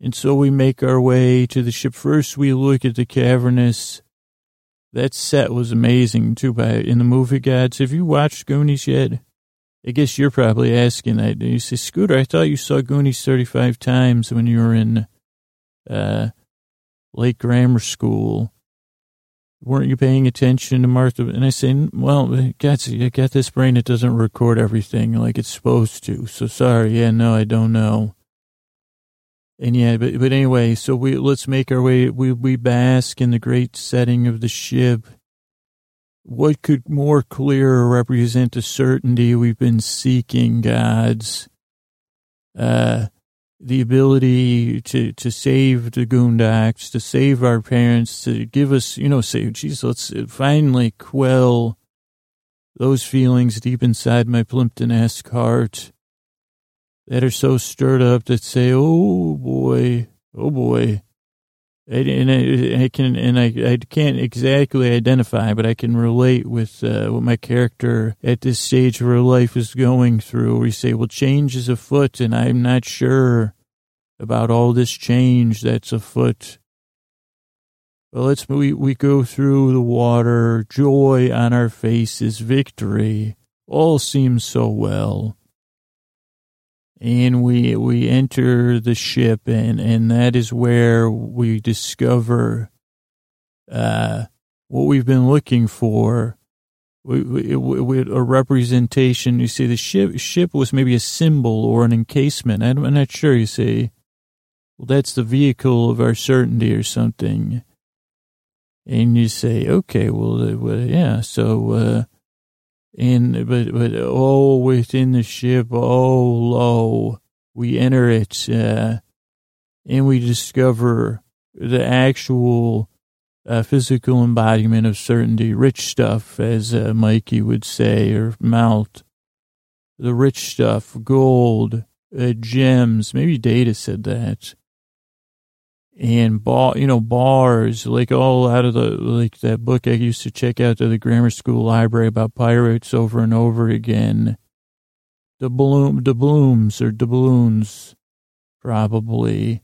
And so we make our way to the ship. First, we look at the cavernous. That set was amazing too. By in the movie gods, have you watched Goonies yet? I guess you're probably asking that. You say, Scooter, I thought you saw Goonies 35 times when you were in uh, Lake Grammar School. Weren't you paying attention to Martha? And I say, well, God, I got this brain that doesn't record everything like it's supposed to. So sorry. Yeah, no, I don't know. And yeah, but, but anyway, so we, let's make our way. We, we bask in the great setting of the ship. What could more clear represent the certainty we've been seeking, God's, uh, the ability to, to save the Goondocks, to save our parents, to give us, you know, say, geez, let's uh, finally quell those feelings deep inside my Plimpton-esque heart that are so stirred up that say, "Oh boy, oh boy," and I, I can and I, I can't exactly identify, but I can relate with uh, what my character at this stage of her life is going through. We say, "Well, change is afoot," and I'm not sure about all this change that's afoot. Well, let's we we go through the water, joy on our faces, victory. All seems so well and we we enter the ship and and that is where we discover uh what we've been looking for. We, we, we, a representation. You see the ship ship was maybe a symbol or an encasement. I'm, not sure you see. Well that's the vehicle of our certainty or something. And you say okay well, uh, yeah so uh and but but oh, within the ship, oh lo, we enter it, uh, and we discover the actual uh, physical embodiment of certainty, rich stuff, as uh, Mikey would say, or mouth. The rich stuff, gold, uh, gems. Maybe Data said that and bar, you know, bars, like all out of the, like that book I used to check out to the grammar school library about pirates over and over again. The bloom, the blooms or doubloons, probably.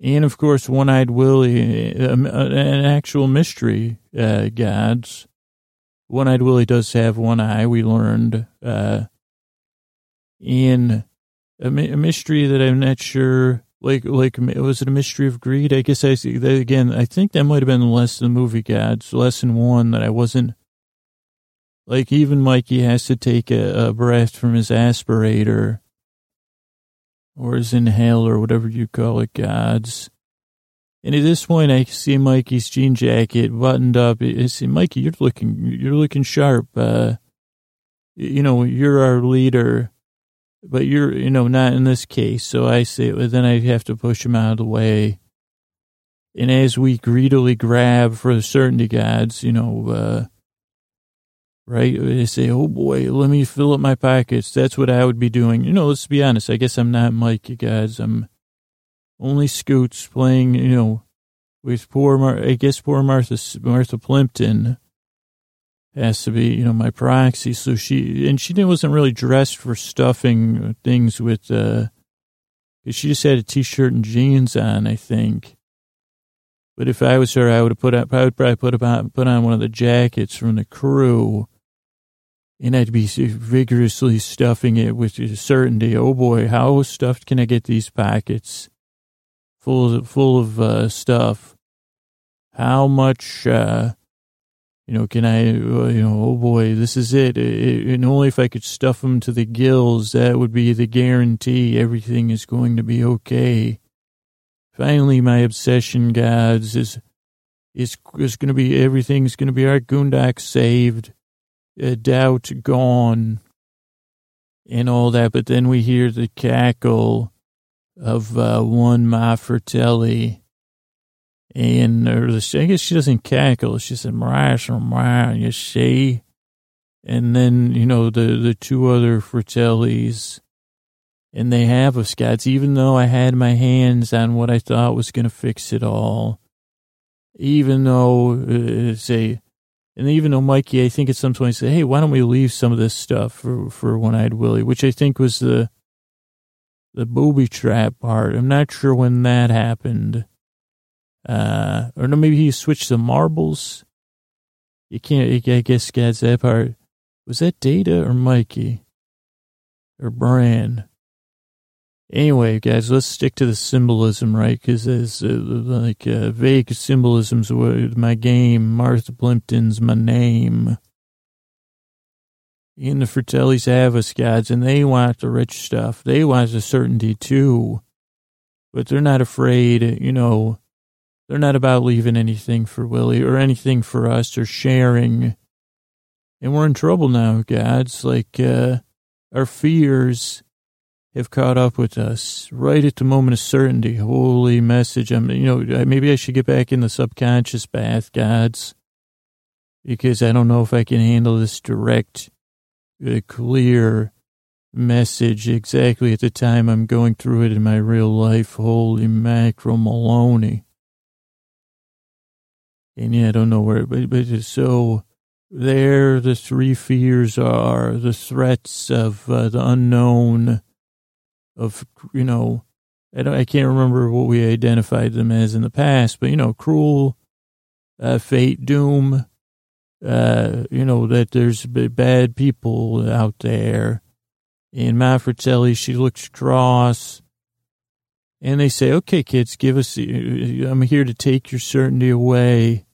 And of course, One Eyed Willie, um, uh, an actual mystery, uh, gods. One Eyed Willie does have one eye, we learned, uh, in a, a mystery that I'm not sure like like was it a mystery of greed? I guess I see that again. I think that might have been the lesson the movie gods lesson one that I wasn't like even Mikey has to take a, a breath from his aspirator or his inhaler, whatever you call it, gods. And at this point, I see Mikey's jean jacket buttoned up. I see Mikey, you're looking, you're looking sharp. Uh, you know, you're our leader but you're, you know, not in this case. So I say, then I have to push him out of the way. And as we greedily grab for the certainty gods, you know, uh, right? They say, oh boy, let me fill up my pockets. That's what I would be doing. You know, let's be honest. I guess I'm not Mike, you guys. I'm only Scoots playing, you know, with poor, Mar- I guess poor Martha, Martha Plimpton has to be, you know, my proxy. So she, and she wasn't really dressed for stuffing things with, uh, she just had a t-shirt and jeans on, I think. But if I was her, I would have put up, I would probably put up, put on one of the jackets from the crew and I'd be vigorously stuffing it with certainty. Oh boy, how stuffed can I get these pockets full of, full of uh, stuff? How much, uh, you know, can I, uh, you know, oh boy, this is it. it. And only if I could stuff them to the gills, that would be the guarantee everything is going to be okay. Finally, my obsession, gods, is, is, is going to be, everything's going to be our Goondock saved a doubt gone and all that. But then we hear the cackle of uh, one Ma Fratelli. And or the, I guess she doesn't cackle. She said, Mariah, Mariah, you see? And then, you know, the, the two other Fratellis, and they have us, Scots, even though I had my hands on what I thought was going to fix it all. Even though, uh, say, and even though Mikey, I think at some point said, "Hey, why don't we leave some of this stuff for for One Eyed Willie?" Which I think was the the booby trap part. I'm not sure when that happened. Uh, or no, maybe he switched the marbles. You can't. I guess Gad's that part. Was that Data or Mikey or Bran? Anyway, guys, let's stick to the symbolism, right? Because there's uh, like uh, vague symbolisms my game. Martha Plimpton's my name. And the Fratellis have us, guys, and they want the rich stuff. They want the certainty too. But they're not afraid, you know, they're not about leaving anything for Willie or anything for us or sharing. And we're in trouble now, guys. Like, uh, our fears have caught up with us right at the moment of certainty. Holy message. I'm, you know, maybe I should get back in the subconscious bath, gods, because I don't know if I can handle this direct, uh, clear message exactly at the time I'm going through it in my real life. Holy macro Maloney. And yeah, I don't know where, but, but so there the three fears are the threats of uh, the unknown, of, you know, I, don't, I can't remember what we identified them as in the past, but, you know, cruel, uh, fate, doom, uh, you know, that there's bad people out there. And Ma Fratelli, she looks cross. And they say, okay, kids, give us, I'm here to take your certainty away.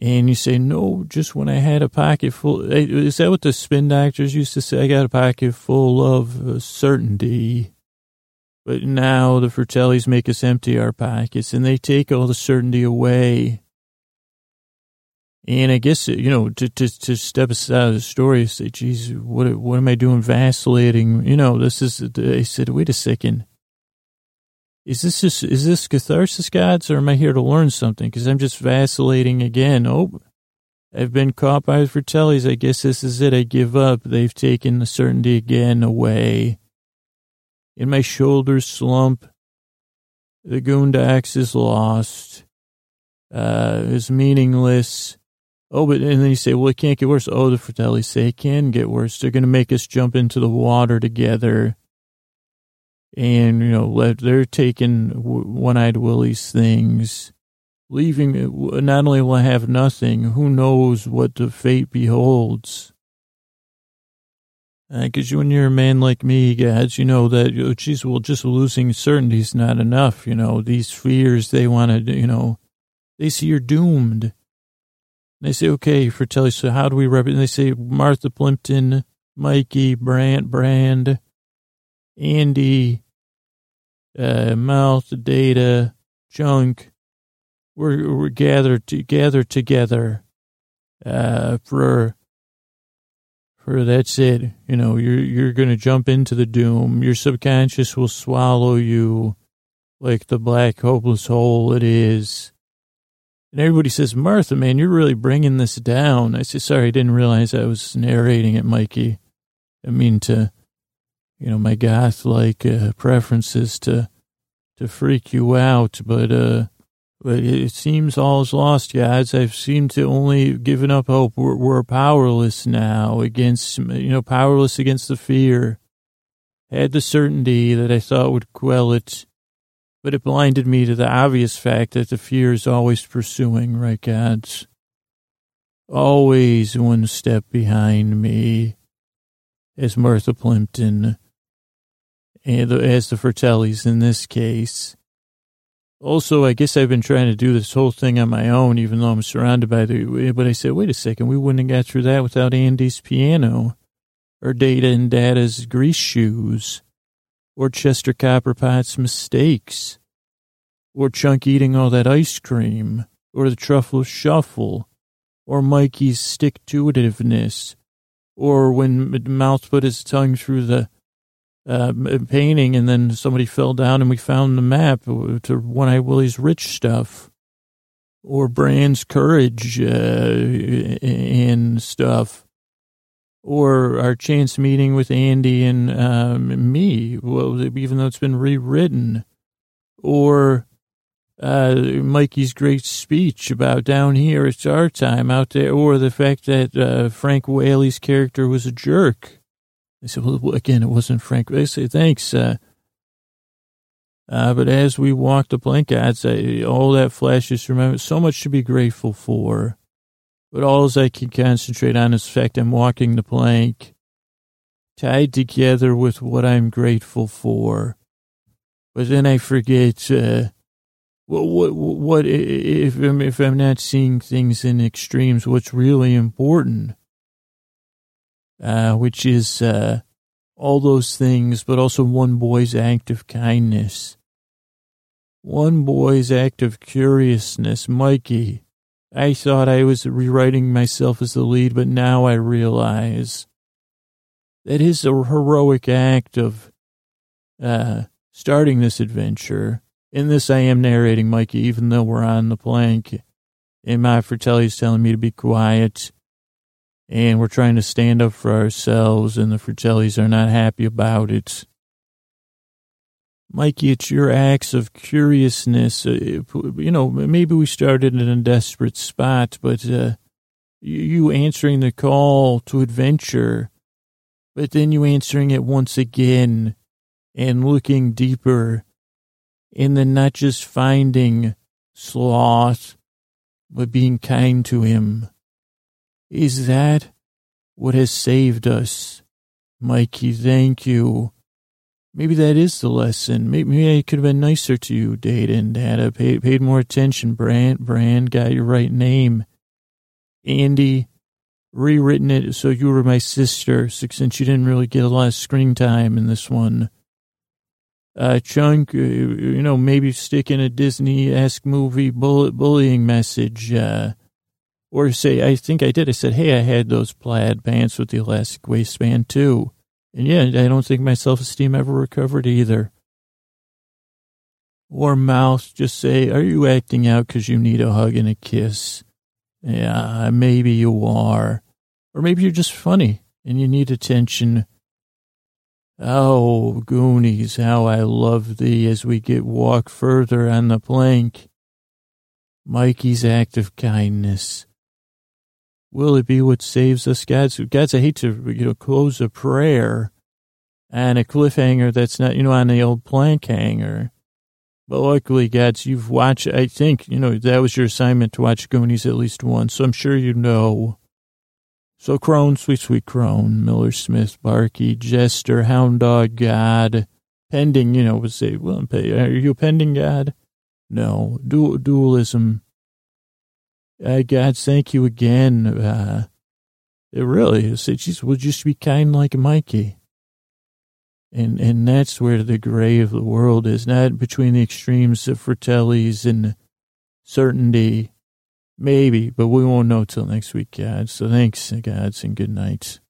And you say, no, just when I had a pocket full. Is that what the spin doctors used to say? I got a pocket full of uh, certainty. But now the Fratellis make us empty our pockets and they take all the certainty away. And I guess, you know, to, to, to step aside of the story, say, geez, what, what am I doing vacillating? You know, this is, I said, wait a second is this just, is this catharsis, gods, or am I here to learn something? Because I'm just vacillating again. Oh, I've been caught by the Fratellis. I guess this is it. I give up. They've taken the certainty again away. In my shoulders slump. The Goondocks is lost. Uh, is meaningless. Oh, but and then you say, well, it can't get worse. Oh, the Fratellis say it can get worse. They're going to make us jump into the water together and you know they're taking one-eyed Willie's things, leaving. Not only will I have nothing, who knows what the fate beholds. Because uh, when you're a man like me, guys, you know that, oh, geez, well, just losing certainty is not enough. You know, these fears, they want to, you know, they see you're doomed. They say, okay, for Fratelli, so how do we rep? And they say, Martha Plimpton, Mikey, Brant, Brand, Andy, uh, mouth data, Chunk. We're, we're gathered to gather together, uh, for, for that's it. You know, you're, you're going to jump into the doom. Your subconscious will swallow you like the black hopeless hole it is. And everybody says, Martha, man, you're really bringing this down. I say, sorry, I didn't realize I was narrating it, Mikey. I mean to you know, my goth like uh, preferences to to freak you out, but uh, But it seems all is lost, guys. I've seemed to only given up hope. We're, we're powerless now against, you know, powerless against the fear. Had the certainty that I thought would quell it, but it blinded me to the obvious fact that the fear is always pursuing, right, gods? Always one step behind me, as Martha Plimpton, as the Fratellis in this case. Also, I guess I've been trying to do this whole thing on my own, even though I'm surrounded by the. But I said, wait a second, we wouldn't have got through that without Andy's piano, or Data and Data's grease shoes, or Chester Copperpot's mistakes, or Chunk eating all that ice cream, or the truffle shuffle, or Mikey's stick to itiveness, or when Mouth put his tongue through the uh, painting, and then somebody fell down, and we found the map to One Eye Willie's rich stuff, or Brand's courage uh, and stuff, or our chance meeting with Andy and um, me. Well, even though it's been rewritten, or uh, Mikey's great speech about down here it's our time out there, or the fact that uh, Frank Whaley's character was a jerk I said, well, again, it wasn't Frank. I say, thanks. Uh, uh, but as we walked the plank, I'd say all that flashes remember so much to be grateful for. But all I can concentrate on is the fact I'm walking the plank, tied together with what I'm grateful for. But then I forget, uh, what, what, what, if, if I'm not seeing things in extremes, what's really important? Uh, which is uh, all those things, but also one boy's act of kindness. One boy's act of curiousness, Mikey. I thought I was rewriting myself as the lead, but now I realize that his heroic act of uh, starting this adventure. In this, I am narrating Mikey, even though we're on the plank. And my Fratelli is telling me to be quiet and we're trying to stand up for ourselves, and the Fratellis are not happy about it. Mikey, it's your acts of curiousness. Uh, you know, maybe we started in a desperate spot, but uh, you answering the call to adventure, but then you answering it once again and looking deeper, and then not just finding sloth, but being kind to him is that what has saved us? Mikey, thank you. Maybe that is the lesson. Maybe, I could have been nicer to you, Data Data. Paid, paid more attention. Brand, Brand got your right name. Andy, rewritten it so you were my sister, since you didn't really get a lot of screen time in this one. Uh, Chunk, uh, you know, maybe stick in a Disney-esque movie bullying message. Uh, or say, I think I did. I said, hey, I had those plaid pants with the elastic waistband too. And yeah, I don't think my self esteem ever recovered either. Or mouth, just say, are you acting out because you need a hug and a kiss? Yeah, maybe you are. Or maybe you're just funny and you need attention. Oh, Goonies, how I love thee as we get walk further on the plank. Mikey's act of kindness. Will it be what saves us, God? God's, I hate to, you know, close a prayer and a cliffhanger that's not, you know, on the old plank hanger. But luckily, Gads, you've watched, I think, you know, that was your assignment to watch Goonies at least once. So I'm sure you know. So Crone, sweet, sweet Crone, Miller Smith, Barky, Jester, Hound Dog, God, pending, you know, would say, well, are you a pending God? No. Du- dualism, uh, God, thank you again. Uh, it really is. It just will just be kind like Mikey. And and that's where the gray of the world is, not between the extremes of Fratellis and certainty. Maybe, but we won't know till next week, God. So thanks, gods, and good night.